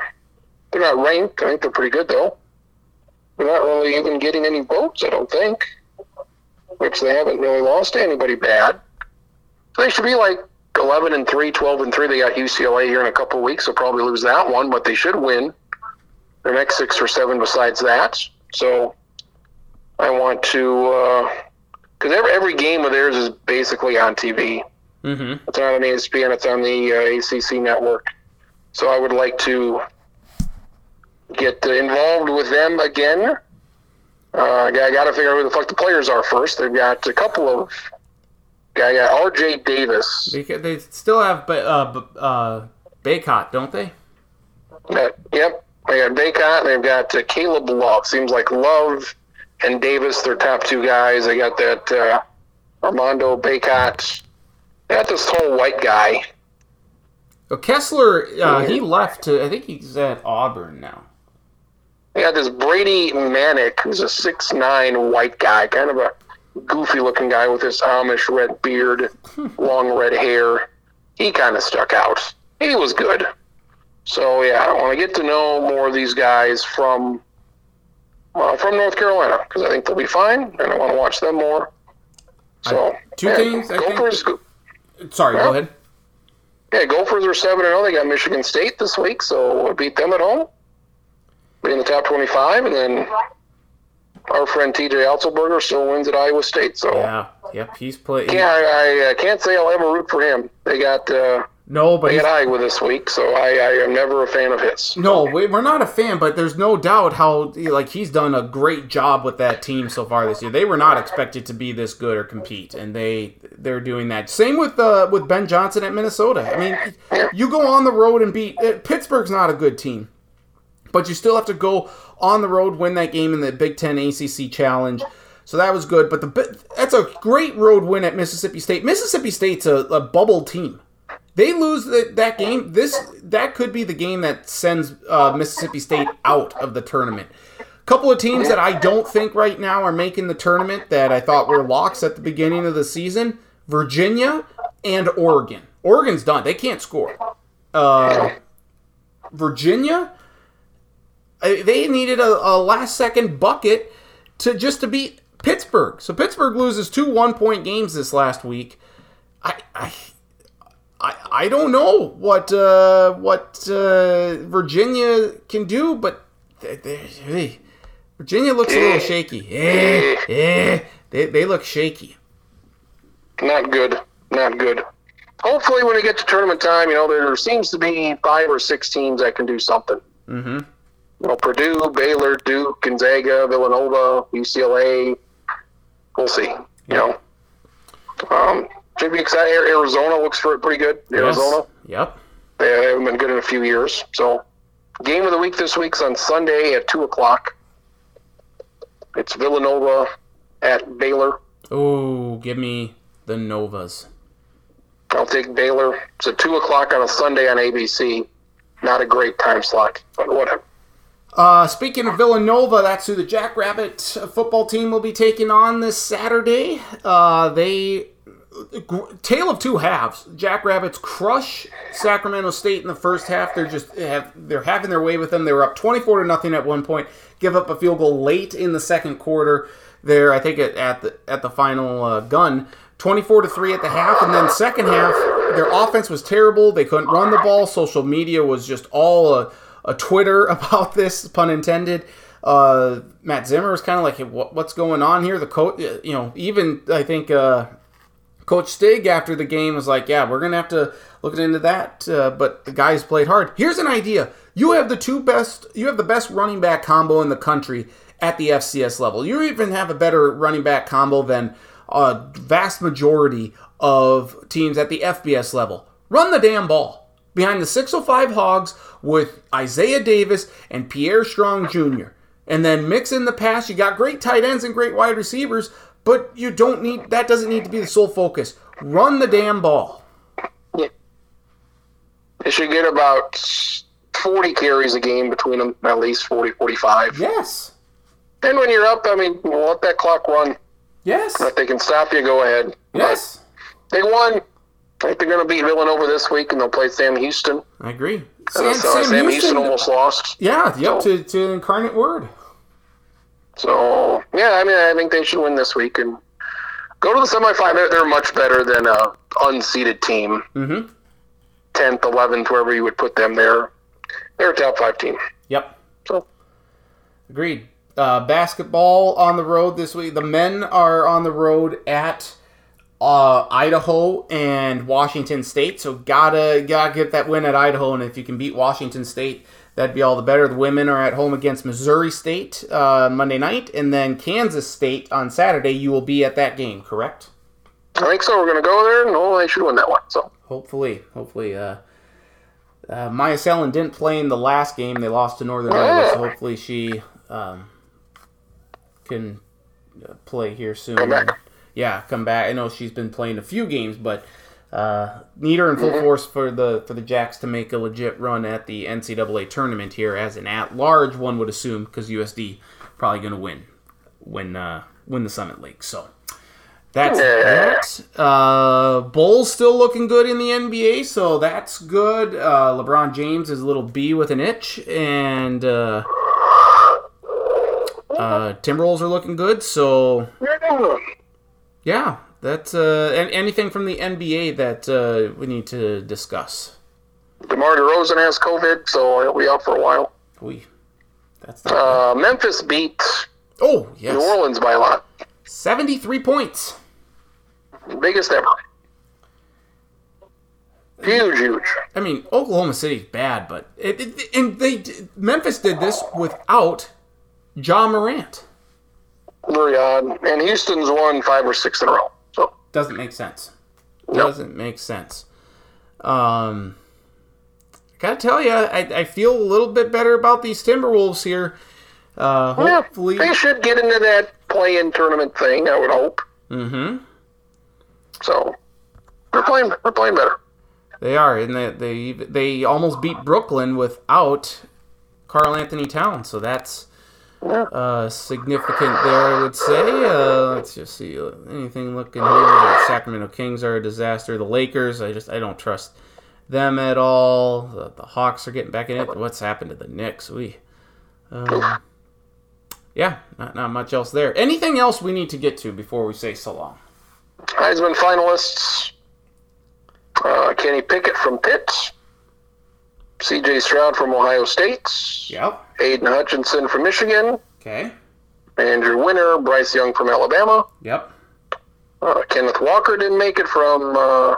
they're not ranked. I think they're pretty good though. They're not really even getting any votes. I don't think, which they haven't really lost to anybody bad. So they should be like 11 and 3, 12 and 3. They got UCLA here in a couple weeks. They'll probably lose that one, but they should win their next six or seven besides that. So I want to, because every, every game of theirs is basically on TV. Mm-hmm. It's not on ESPN, it's on the uh, ACC network. So I would like to get uh, involved with them again. Uh, I got to figure out who the fuck the players are first. They've got a couple of. Guy got RJ Davis. Because they still have uh, uh, Bacot, don't they? That, yep. They got Bacot. They've got uh, Caleb Love. Seems like Love and Davis, their top two guys. They got that uh, Armando Bacot. They got this whole white guy. Well, Kessler, uh, he left to. I think he's at Auburn now. They got this Brady Manek, who's a six nine white guy, kind of a goofy looking guy with this Amish red beard, long red hair. He kind of stuck out. He was good. So yeah, I want to get to know more of these guys from uh, from North Carolina because I think they'll be fine, and I want to watch them more. So two yeah, things, I think- Gophers, Sorry, go ahead. yeah, Gophers are seven and zero. They got Michigan State this week, so we'll beat them at home. Be in the top twenty-five, and then our friend T.J. Otzelberger still wins at Iowa State. So yeah, Yeah, yep, he's playing. I, I uh, can't say I'll ever root for him. They got uh, No, but they he's, got Iowa this week, so I, I am never a fan of his. no, we- we're not a fan. But there's no doubt how like he's done a great job with that team so far this year. They were not expected to be this good or compete, and they they're doing that. Same with uh, with Ben Johnson at Minnesota. I mean, you go on the road and beat uh, Pittsburgh's not a good team, but you still have to go on the road win that game in the Big Ten ACC Challenge. So that was good, but the that's a great road win at Mississippi State. Mississippi State's a, a bubble team. They lose the, that game. This that could be the game that sends uh, Mississippi State out of the tournament. A Couple of teams that I don't think right now are making the tournament that I thought were locks at the beginning of the season: Virginia and Oregon. Oregon's done; they can't score. Uh, Virginia, they needed a, a last second bucket to just to beat Pittsburgh. So Pittsburgh loses two one point games this last week. I I I, I don't know what uh, what uh, Virginia can do, but they, they, hey, Virginia looks a little shaky. Eh, eh, they, they look shaky. Not good. Not good. Hopefully, when we get to tournament time, you know there seems to be five or six teams that can do something. Mm-hmm. you know, Purdue, Baylor, Duke, Gonzaga, Villanova, UCLA. We'll see. You know, um, should be excited. Arizona looks for pretty good. Arizona, Yep. they haven't been good in a few years. So, game of the week this week's on Sunday at two o'clock. It's Villanova at Baylor. Oh, give me the Novas. I'll take Baylor. It's at 2 o'clock on a Sunday on ABC. Not a great time slot, but whatever. Uh, speaking of Villanova, that's who the Jackrabbit football team will be taking on this Saturday. Uh, they tale of two halves. Jackrabbits crush Sacramento State in the first half. They're just have, they're having their way with them. They were up twenty four to nothing at one point. Give up a field goal late in the second quarter. There, I think at, the at the final uh, gun. 24 to 3 at the half and then second half their offense was terrible they couldn't run the ball social media was just all a, a twitter about this pun intended uh, matt zimmer was kind of like hey, what, what's going on here the coach you know even i think uh, Coach Stig after the game was like, "Yeah, we're gonna have to look into that." Uh, but the guys played hard. Here's an idea: you have the two best, you have the best running back combo in the country at the FCS level. You even have a better running back combo than a vast majority of teams at the FBS level. Run the damn ball behind the 605 Hogs with Isaiah Davis and Pierre Strong Jr. And then mix in the pass. You got great tight ends and great wide receivers, but you don't need that doesn't need to be the sole focus. Run the damn ball. Yeah. They should get about 40 carries a game between them, at least 40, 45. Yes. And when you're up, I mean, let that clock run. Yes. If they can stop you, go ahead. Yes. But they won. I think they're going to beat Villanova this week, and they'll play Sam Houston. I agree. Uh, Sam, so Sam, Houston, almost lost. Yeah, yep, so, to, to Incarnate Word. So yeah, I mean, I think they should win this week and go to the semifinal. They're, much better than a unseeded team. Mm-hmm. 10th, 11th, wherever you would put them. They're they're a top five team. Yep. So agreed. Uh, basketball on the road this week. The men are on the road at uh, Idaho and Washington State. So gotta gotta get that win at Idaho, and if you can beat Washington State, that'd be all the better. The women are at home against Missouri State uh, Monday night, and then Kansas State on Saturday. You will be at that game, correct? I think so. We're gonna go there, and they should win that one. So hopefully, hopefully. Uh, uh, Myah Selland didn't play in the last game. They lost to Northern Iowa, so hopefully she um, can uh, play here soon. Come back. Yeah, come back. I know she's been playing a few games, but uh, need her in full mm-hmm. force for the for the Jacks to make a legit run at the NCAA tournament here as an at large. One would assume because USD probably going to win when uh, win the Summit League. So that's that. Uh, Bulls still looking good in the NBA, so that's good. Uh, LeBron James is a little B with an itch, and uh, uh, Timberwolves are looking good. So yeah, that's uh, anything from the NBA that uh, we need to discuss. DeMar DeRozan has COVID, so he'll be out for a while. We, that's uh, Memphis beat. Oh yes, New Orleans by a lot. Seventy-three points. Biggest ever. Huge, huge. I mean, Oklahoma City's bad, but it, it, and they Memphis did this without Ja Morant. Very odd. And Houston's won five or six in a row. Doesn't make sense. Doesn't make sense. Um, gotta tell you, I, I feel a little bit better about these Timberwolves here. Uh, hopefully, yeah, they should get into that play-in tournament thing. I would hope. Mm-hmm. So they're playing. They're playing better. They are, and they they they almost beat Brooklyn without Karl-Anthony Towns. So that's uh, significant there, I would say. Uh, let's just see uh, anything looking here. The Sacramento Kings are a disaster. The Lakers, I just I don't trust them at all. The, the Hawks are getting back in it. What's happened to the Knicks? We, um, yeah, not not much else there. Anything else we need to get to before we say so long? Heisman finalists: uh, Kenny Pickett from Pitt, C.J. Stroud from Ohio State. Yep. Aidan Hutchinson from Michigan. Okay. Andrew winner, Bryce Young from Alabama. Yep. Uh, Kenneth Walker didn't make it from uh,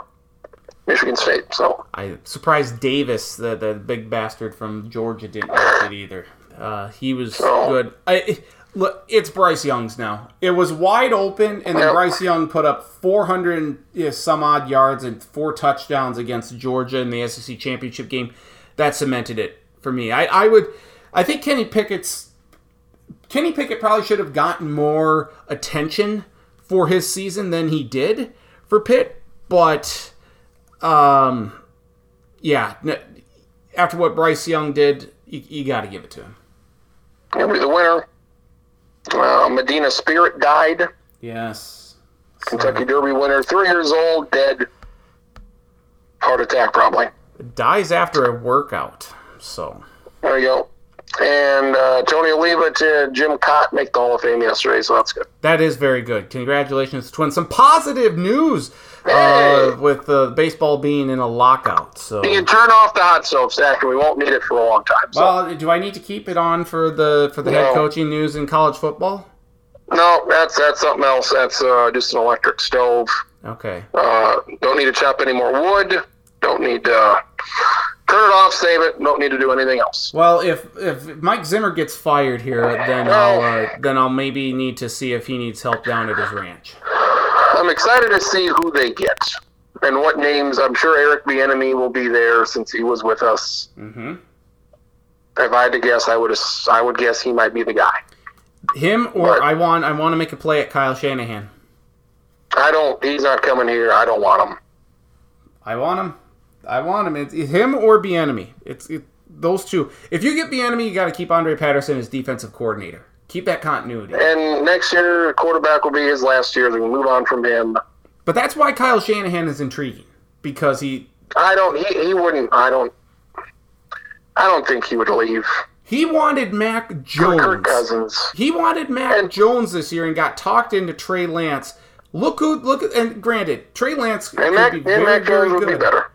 Michigan State. So I surprised Davis, the the big bastard from Georgia, didn't make it either. Uh, he was so, good. I, look, it's Bryce Young's now. It was wide open, and then yep. Bryce Young put up 400 you some odd yards and four touchdowns against Georgia in the SEC championship game. That cemented it for me. I, I would I think Kenny Pickett's Kenny Pickett probably should have gotten more attention for his season than he did for Pitt, but um, yeah, after what Bryce Young did, you, you got to give it to him. Be the winner. Uh, Medina Spirit died. Yes. Kentucky Derby winner, three years old, dead. Heart attack, probably. Dies after a workout. So. There you go. And uh, Tony Oliva to Jim Kaat make the Hall of Fame yesterday, so that's good. That is very good. Congratulations, Twins. Some positive news uh, Hey. with the baseball being in a lockout. So. You can turn off the hot soap, Zach, and we won't need it for a long time. So. Well, do I need to keep it on for the for the head coaching news in college football? no, that's that's something else. That's uh, just an electric stove. Okay. Uh, don't need to chop any more wood. Don't need to uh, turn it off, save it. Don't need to do anything else. Well, if if Mike Zimmer gets fired here, then I'll uh, then I'll maybe need to see if he needs help down at his ranch. I'm excited to see who they get and what names. I'm sure Eric Bieniemy will be there since he was with us. hmm If I had to guess, I would I would guess he might be the guy. Him or Right. I want I want to make a play at Kyle Shanahan. I don't. He's not coming here. I don't want him. I want him. I want him. It's him or Bieniemy. It's it, those two. If you get Bieniemy, you got to keep Andre Patterson as defensive coordinator. Keep that continuity. And next year, quarterback will be his last year. They can move on from him. But that's why Kyle Shanahan is intriguing because he I don't. He, he wouldn't. I don't. I don't think he would leave. he wanted Mac Jones. Kirk. Cousins. He wanted Mac And- Jones this year and got talked into Trey Lance. Look who look and granted, Trey Lance could Mac, be and very, Mac very Jones would be good. better.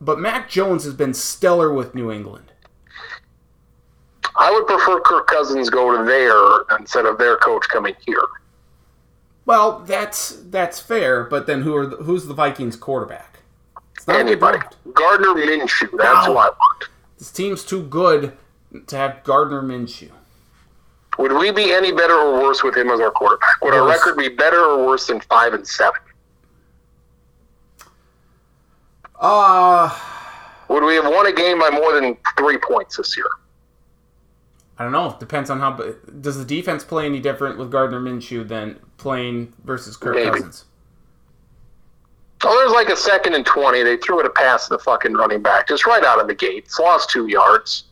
But Mac Jones has been stellar with New England. I would prefer Kirk Cousins go to there instead of their coach coming here. Well, that's that's fair, but then who are the, who's the Vikings quarterback? It's not Anybody. Gardner Minshew. That's Wow. who I want. This team's too good to have Gardner Minshew. Would we be any better or worse with him as our quarterback? Would our record be better or worse than five and seven? Uh Would we have won a game by more than three points this year? I don't know. Depends on how. Does the defense play any different with Gardner Minshew than playing versus Kirk Maybe. Cousins? Oh, there's like a second and twenty. They threw it a pass to the fucking running back, just right out of the gates. Lost two yards.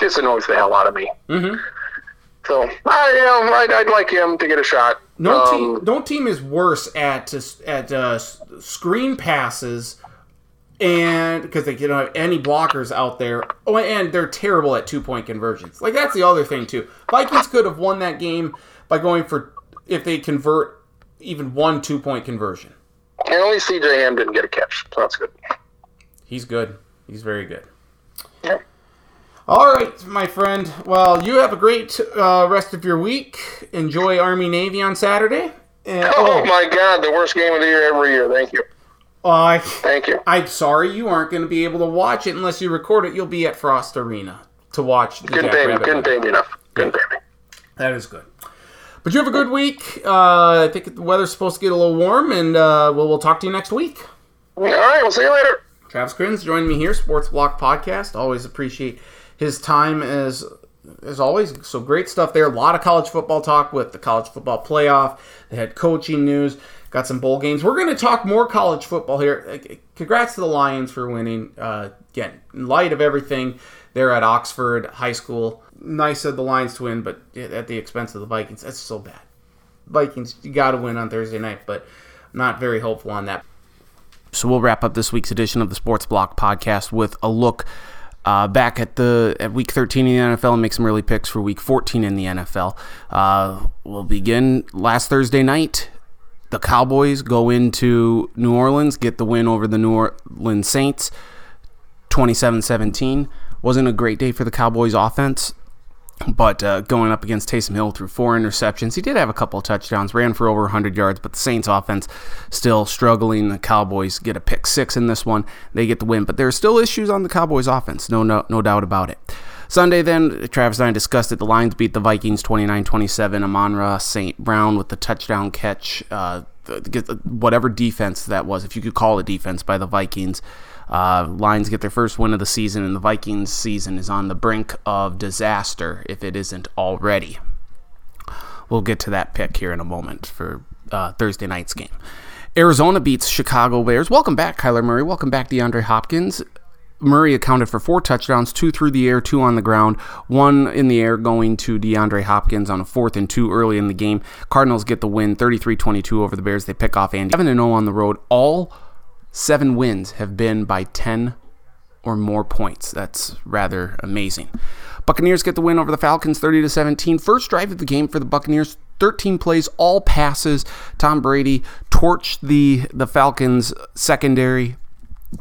Just annoys the hell out of me. Mm-hmm. So, I, you know, I'd, I'd like him to get a shot. No Um, team, no team is worse at at uh, screen passes, and because they don't have any blockers out there. Oh, and they're terrible at two point conversions. Like that's the other thing too. Vikings could have won that game by going for if they convert even one two point conversion. And only CJ Ham didn't get a catch, so that's good. He's good. He's very good. Yep. All right, my friend. Well, you have a great uh, rest of your week. Enjoy Army Navy on Saturday. And, Oh, my God, the worst game of the year every year. Thank you. I. Thank you. I'm sorry you aren't going to be able to watch it unless you record it. You'll be at Frost Arena to watch the me. Jackrabbit pay me enough. Pay me. That is good. But you have a good week. Uh, I think the weather's supposed to get a little warm, and uh, we'll, we'll talk to you next week. All right, we'll see you later. Travis Krenz joining me here, Sports Block Podcast. Always appreciate his time as as always. So great stuff there. A lot of college football talk with the college football playoff, the head coaching news. Got some bowl games. We're going to talk more college football here. Congrats to the Lions for winning. Uh, again, in light of everything, they're at Oxford High School. Nice of the Lions to win, but at the expense of the Vikings. That's so bad. Vikings, you got to win on Thursday night, but not very hopeful on that. So we'll wrap up this week's edition of the Sports Block podcast with a look uh, back at the at week 13 in the NFL and make some early picks for week 14 in the NFL. Uh, we'll begin last Thursday night. The Cowboys go into New Orleans, get the win over the New Orleans Saints, 27-17. Wasn't a great day for the Cowboys offense. But uh, going up against Taysom Hill through four interceptions, he did have a couple touchdowns, ran for over 100 yards, but the Saints offense still struggling. The Cowboys get a pick six in this one. They get the win, but there are still issues on the Cowboys offense, no, no, no doubt about it. Sunday, then, Travis and I discussed it. The Lions beat the Vikings 29 27. Amon-Ra St. Brown with the touchdown catch. Uh, whatever defense that was, if you could call it defense, by the Vikings. Uh, Lions get their first win of the season, and the Vikings season is on the brink of disaster if it isn't already. We'll get to that pick here in a moment for uh, Thursday night's game. Arizona beats Chicago Bears. Welcome back, Kyler Murray. Welcome back, DeAndre Hopkins. Murray accounted for four touchdowns, two through the air, two on the ground, one in the air going to DeAndre Hopkins on a fourth and two early in the game. Cardinals get the win 33 22 over the Bears. They pick off Andy. 7 0 on the road. All seven wins have been by 10 or more points. That's rather amazing. Buccaneers get the win over the Falcons 30 to 17. First drive of the game for the Buccaneers. 13 plays, all passes. Tom Brady torched the the Falcons secondary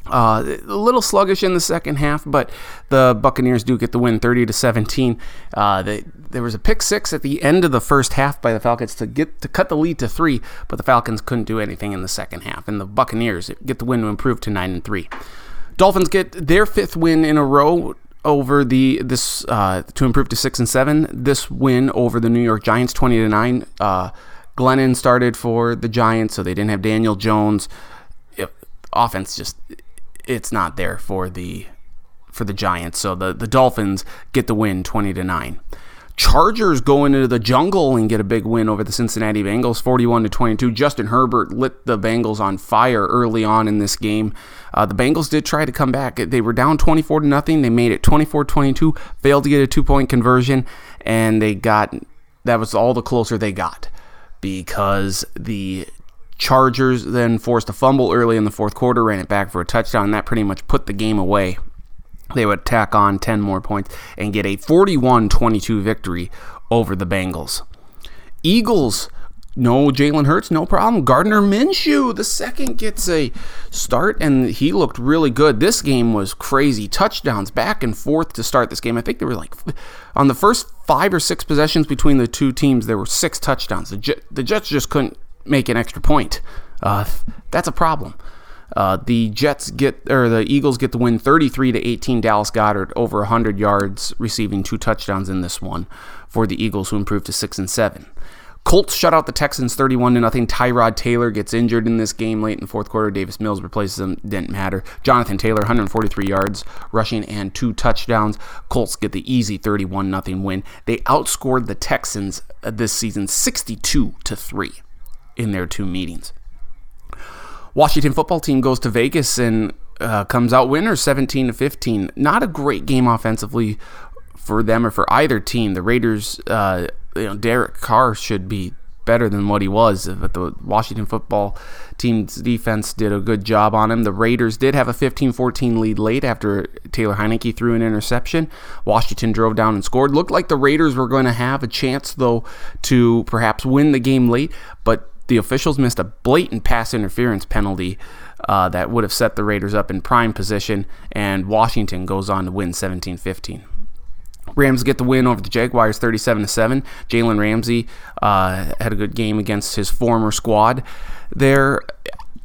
uh, a little sluggish in the second half, but the Buccaneers do get the win, 30 to 17. Uh, they, there was a pick six at the end of the first half by the Falcons to get to cut the lead to three, but the Falcons couldn't do anything in the second half, and the Buccaneers get the win to improve to nine and three. Dolphins get their fifth win in a row over the this uh, to improve to six and seven. This win over the New York Giants, 20 to nine. Uh, Glennon started for the Giants, so they didn't have Daniel Jones offense just it's not there for the for the Giants. So the, the Dolphins get the win 20 to 9. Chargers go into the jungle and get a big win over the Cincinnati Bengals, 41 to 22. Justin Herbert lit the Bengals on fire early on in this game. Uh, the Bengals did try to come back. They were down 24 to nothing. They made it 24-22, failed to get a two-point conversion, and they got that was all the closer they got because the Chargers then forced a fumble early in the fourth quarter, ran it back for a touchdown, that pretty much put the game away. They would tack on 10 more points and get a 41 22 victory over the Bengals. Eagles, no Jalen Hurts, no problem. Gardner Minshew, the second, gets a start, and he looked really good. This game was crazy. Touchdowns back and forth to start this game. I think there were like, on the first five or six possessions between the two teams, there were six touchdowns. The, the Jets just couldn't make an extra point. Uh, that's a problem. Uh, the Jets get or the Eagles get the win 33 to 18. Dallas Goedert over 100 yards, receiving two touchdowns in this one for the Eagles, who improved to six and seven. Colts shut out the Texans 31 to nothing. Tyrod Taylor gets injured in this game late in the fourth quarter. Davis Mills replaces him. Didn't matter. Jonathan Taylor 143 yards rushing and two touchdowns. Colts get the easy 31 nothing win. They outscored the Texans uh, this season 62 to three in their two meetings. Washington football team goes to Vegas and uh, comes out winners 17 to 15. Not a great game offensively for them or for either team. The Raiders, uh, you know, Derek Carr should be better than what he was, but the Washington football team's defense did a good job on him. The Raiders did have a 15-14 lead late after Taylor Heinicke threw an interception. Washington drove down and scored. Looked like the Raiders were going to have a chance though to perhaps win the game late, but the officials missed a blatant pass interference penalty uh, that would have set the Raiders up in prime position, and Washington goes on to win 17 15. Rams get the win over the Jaguars 37 7. Jalen Ramsey uh, had a good game against his former squad. There,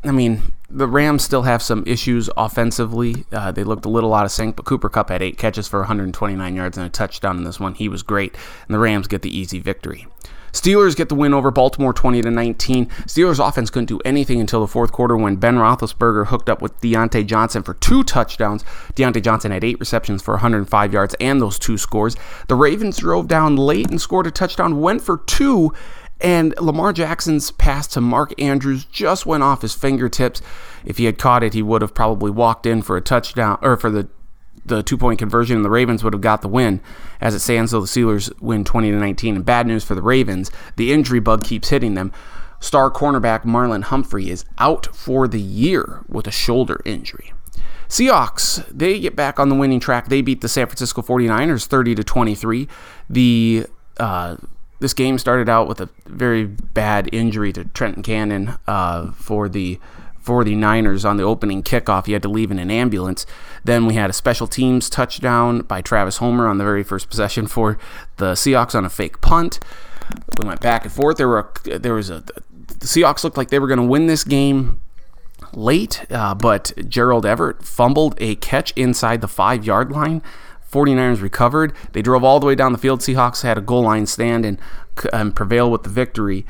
I mean, the Rams still have some issues offensively. Uh, they looked a little out of sync, but Cooper Kupp had eight catches for 129 yards and a touchdown in this one. He was great, and the Rams get the easy victory. Steelers get the win over Baltimore 20 to 19. Steelers offense couldn't do anything until the fourth quarter when Ben Roethlisberger hooked up with Diontae Johnson for two touchdowns. Diontae Johnson had eight receptions for 105 yards and those two scores. The Ravens drove down late and scored a touchdown, went for two. And Lamar Jackson's pass to Mark Andrews just went off his fingertips. If he had caught it, he would have probably walked in for a touchdown or for the the two point conversion and the Ravens would have got the win. As it stands, though, the Steelers win 20 to 19. And bad news for the Ravens, the injury bug keeps hitting them. Star cornerback Marlon Humphrey is out for the year with a shoulder injury. Seahawks, they get back on the winning track. They beat the San Francisco 49ers 30 to 23. The uh, this game started out with a very bad injury to Trenton Cannon uh, for the for the Niners on the opening kickoff. He had to leave in an ambulance. Then we had a special teams touchdown by Travis Homer on the very first possession for the Seahawks on a fake punt. We went back and forth. There were there was a the Seahawks looked like they were going to win this game late, uh, but Gerald Everett fumbled a catch inside the five yard line. 49ers recovered. They drove all the way down the field. Seahawks had a goal line stand and, and prevail with the victory.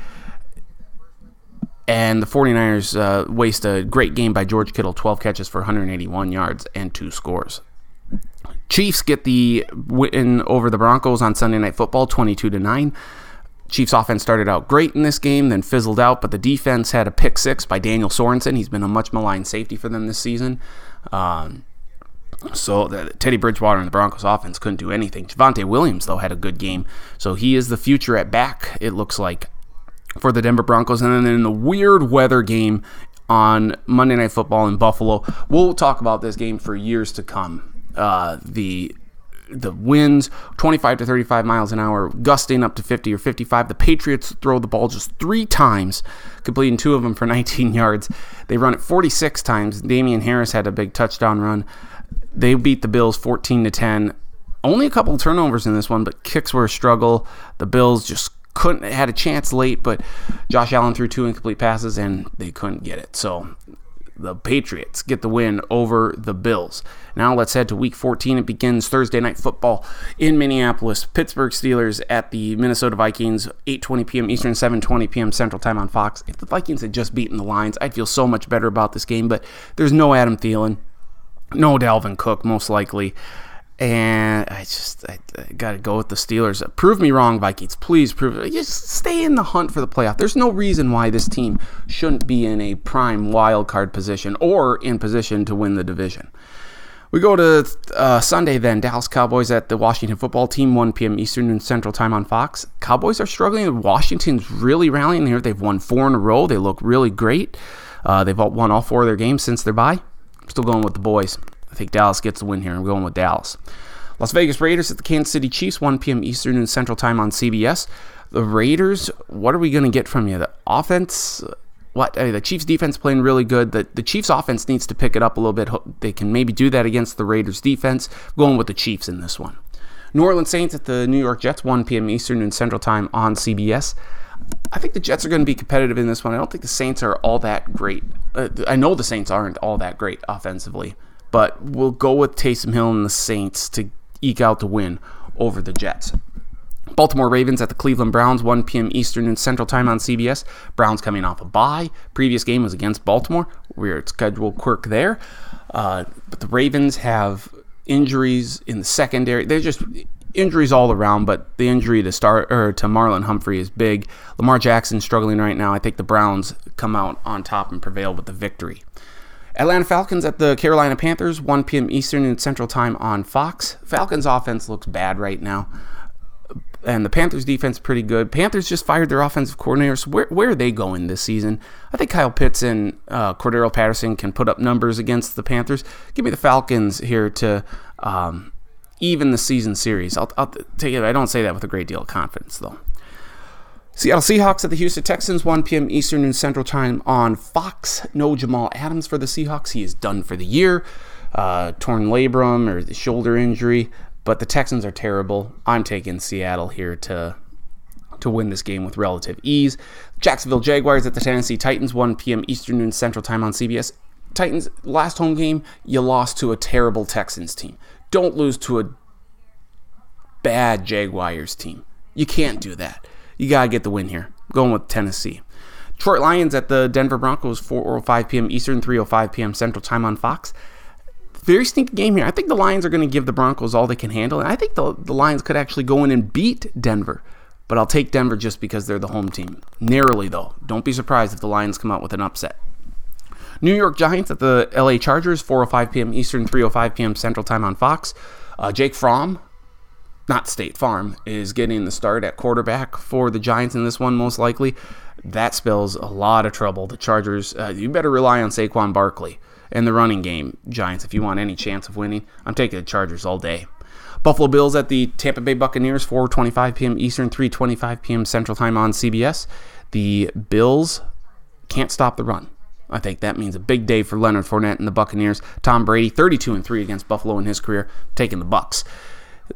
And the 49ers uh, waste a great game by George Kittle, 12 catches for 181 yards and two scores. Chiefs get the win over the Broncos on Sunday Night Football, 22 to 9. Chiefs offense started out great in this game, then fizzled out, but the defense had a pick six by Daniel Sorensen. He's been a much maligned safety for them this season. Um, so the, Teddy Bridgewater and the Broncos offense couldn't do anything. Javonte Williams, though, had a good game. So he is the future at back, it looks like, for the Denver Broncos. And then in the weird weather game on Monday Night Football in Buffalo, we'll talk about this game for years to come. Uh, the the winds 25 to 35 miles an hour, gusting up to 50 or 55. The Patriots throw the ball just three times, completing two of them for 19 yards. They run it 46 times. Damien Harris had a big touchdown run. They beat the Bills 14 to 10. Only a couple turnovers in this one, but kicks were a struggle. The Bills just couldn't had a chance late, but Josh Allen threw two incomplete passes and they couldn't get it. So the Patriots get the win over the Bills. Now let's head to week 14. It begins Thursday night football in Minneapolis. Pittsburgh Steelers at the Minnesota Vikings, 8:20 p.m. Eastern, 7:20 p.m. Central Time on Fox. If the Vikings had just beaten the Lions, I'd feel so much better about this game, but there's no Adam Thielen, no Dalvin Cook most likely. And I just I, I got to go with the Steelers. Prove me wrong, Vikings. Please prove it. Just stay in the hunt for the playoff. There's no reason why this team shouldn't be in a prime wild card position or in position to win the division. We go to uh, Sunday then. Dallas Cowboys at the Washington football team, 1 p.m. Eastern and Central Time on Fox. Cowboys are struggling. Washington's really rallying here. They've won four in a row. They look really great. Uh, they've won all four of their games since their bye. Still going with the boys. I think Dallas gets the win here. I'm going with Dallas. Las Vegas Raiders at the Kansas City Chiefs, 1 p.m. Eastern and Central Time on CBS. The Raiders, what are we going to get from you? The offense, what I mean, the Chiefs defense playing really good. The the Chiefs offense needs to pick it up a little bit. They can maybe do that against the Raiders defense. going with the Chiefs in this one. New Orleans Saints at the New York Jets, 1 p.m. Eastern and Central Time on CBS. I think the Jets are going to be competitive in this one. I don't think the Saints are all that great. Uh, I know the Saints aren't all that great offensively but we'll go with Taysom Hill and the Saints to eke out the win over the Jets. Baltimore Ravens at the Cleveland Browns, 1 p.m. Eastern and Central Time on CBS. Browns coming off a bye. Previous game was against Baltimore. Weird schedule quirk there. Uh, but the Ravens have injuries in the secondary. They're just injuries all around, but the injury to start or to Marlon Humphrey is big. Lamar Jackson struggling right now. I think the Browns come out on top and prevail with the victory. Atlanta Falcons at the Carolina Panthers, 1 p.m. Eastern and Central Time on Fox. Falcons offense looks bad right now. And the Panthers defense pretty good. Panthers just fired their offensive coordinator. So where, where are they going this season? I think Kyle Pitts and uh, Cordarrelle Patterson can put up numbers against the Panthers. Give me the Falcons here to um, even the season series. I'll, I'll take it. I don't say that with a great deal of confidence, though. Seattle Seahawks at the Houston Texans, 1 p.m. Eastern and Central Time on Fox. No Jamal Adams for the Seahawks. He is done for the year. Uh, torn labrum or the shoulder injury. But the Texans are terrible. I'm taking Seattle here to to win this game with relative ease. Jacksonville Jaguars at the Tennessee Titans, 1 p.m. Eastern and Central Time on CBS. Titans, last home game, you lost to a terrible Texans team. Don't lose to a bad Jaguars team. You can't do that. You got to get the win here. going with Tennessee. Detroit Lions at the Denver Broncos, 4:05 p.m. Eastern, 3:05 p.m. Central Time on Fox. Very sneaky game here. I think the Lions are going to give the Broncos all they can handle, and I think the, the Lions could actually go in and beat Denver. But I'll take Denver just because they're the home team. Narrowly, though. Don't be surprised if the Lions come out with an upset. New York Giants at the LA Chargers, 4:05 p.m. Eastern, 3:05 p.m. Central Time on Fox. Uh, Jake Fromm not State Farm, is getting the start at quarterback for the Giants in this one, most likely. That spells a lot of trouble. The Chargers, uh, you better rely on Saquon Barkley and the running game, Giants, if you want any chance of winning. I'm taking the Chargers all day. Buffalo Bills at the Tampa Bay Buccaneers, 4:25 p.m. Eastern, 3:25 p.m. Central Time on CBS. The Bills can't stop the run. I think that means a big day for Leonard Fournette and the Buccaneers. Tom Brady, 32 and 3 against Buffalo in his career, taking the Bucks.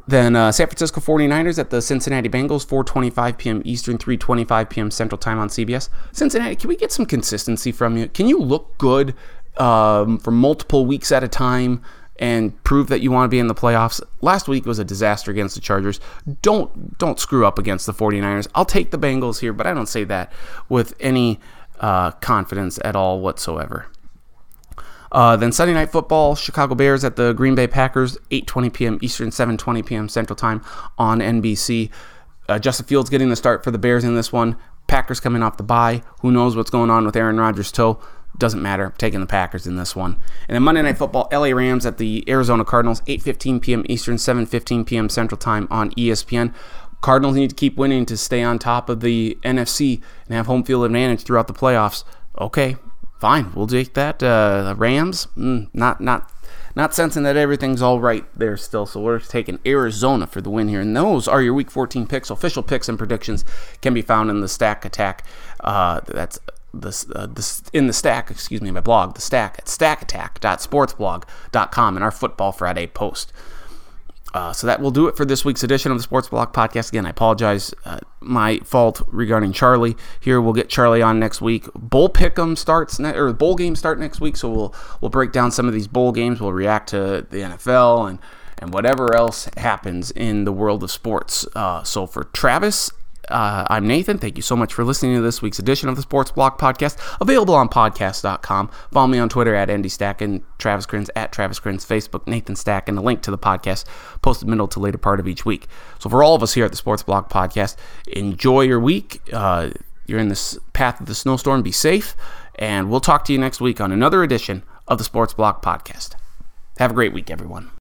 Then uh, San Francisco 49ers at the Cincinnati Bengals, 4:25 p.m. Eastern, 3:25 p.m. Central Time on CBS. Cincinnati, can we get some consistency from you? Can you look good um, for multiple weeks at a time and prove that you want to be in the playoffs? Last week was a disaster against the Chargers. Don't don't screw up against the 49ers. I'll take the Bengals here, but I don't say that with any uh, confidence at all whatsoever. Uh, then Sunday Night Football, Chicago Bears at the Green Bay Packers, 8:20 p.m. Eastern, 7:20 p.m. Central Time on NBC. Uh, Justin Fields getting the start for the Bears in this one. Packers coming off the bye. Who knows what's going on with Aaron Rodgers' toe? Doesn't matter. I'm taking the Packers in this one. And then Monday Night Football, LA Rams at the Arizona Cardinals, 8:15 p.m. Eastern, 7:15 p.m. Central Time on ESPN. Cardinals need to keep winning to stay on top of the NFC and have home field advantage throughout the playoffs. Okay, fine, we'll take that. Uh, Rams, mm, not not not sensing that everything's all right there still. So we're taking Arizona for the win here. And those are your Week 14 picks. Official picks and predictions can be found in the Stack Attack. Uh, that's the, uh, the, in the stack, excuse me, my blog, the stack at stackattack.sportsblog.com in our Football Friday post. Uh, so that will do it for this week's edition of the Sports Block Podcast. Again, I apologize, uh, my fault regarding Charlie. Here, we'll get Charlie on next week. Bowl pick'em starts ne- or bowl games start next week, so we'll we'll break down some of these bowl games. We'll react to the NFL and and whatever else happens in the world of sports. Uh, so for Travis uh, I'm Nathan. Thank you so much for listening to this week's edition of the Sports Block Podcast, available on podcast.com. Follow me on Twitter at Andy Stack and Travis Krenz at Travis Krenz, Facebook, Nathan Stack, and the link to the podcast posted middle to later part of each week. So for all of us here at the Sports Block Podcast, enjoy your week. Uh, you're in this path of the snowstorm. Be safe, and we'll talk to you next week on another edition of the Sports Block Podcast. Have a great week, everyone.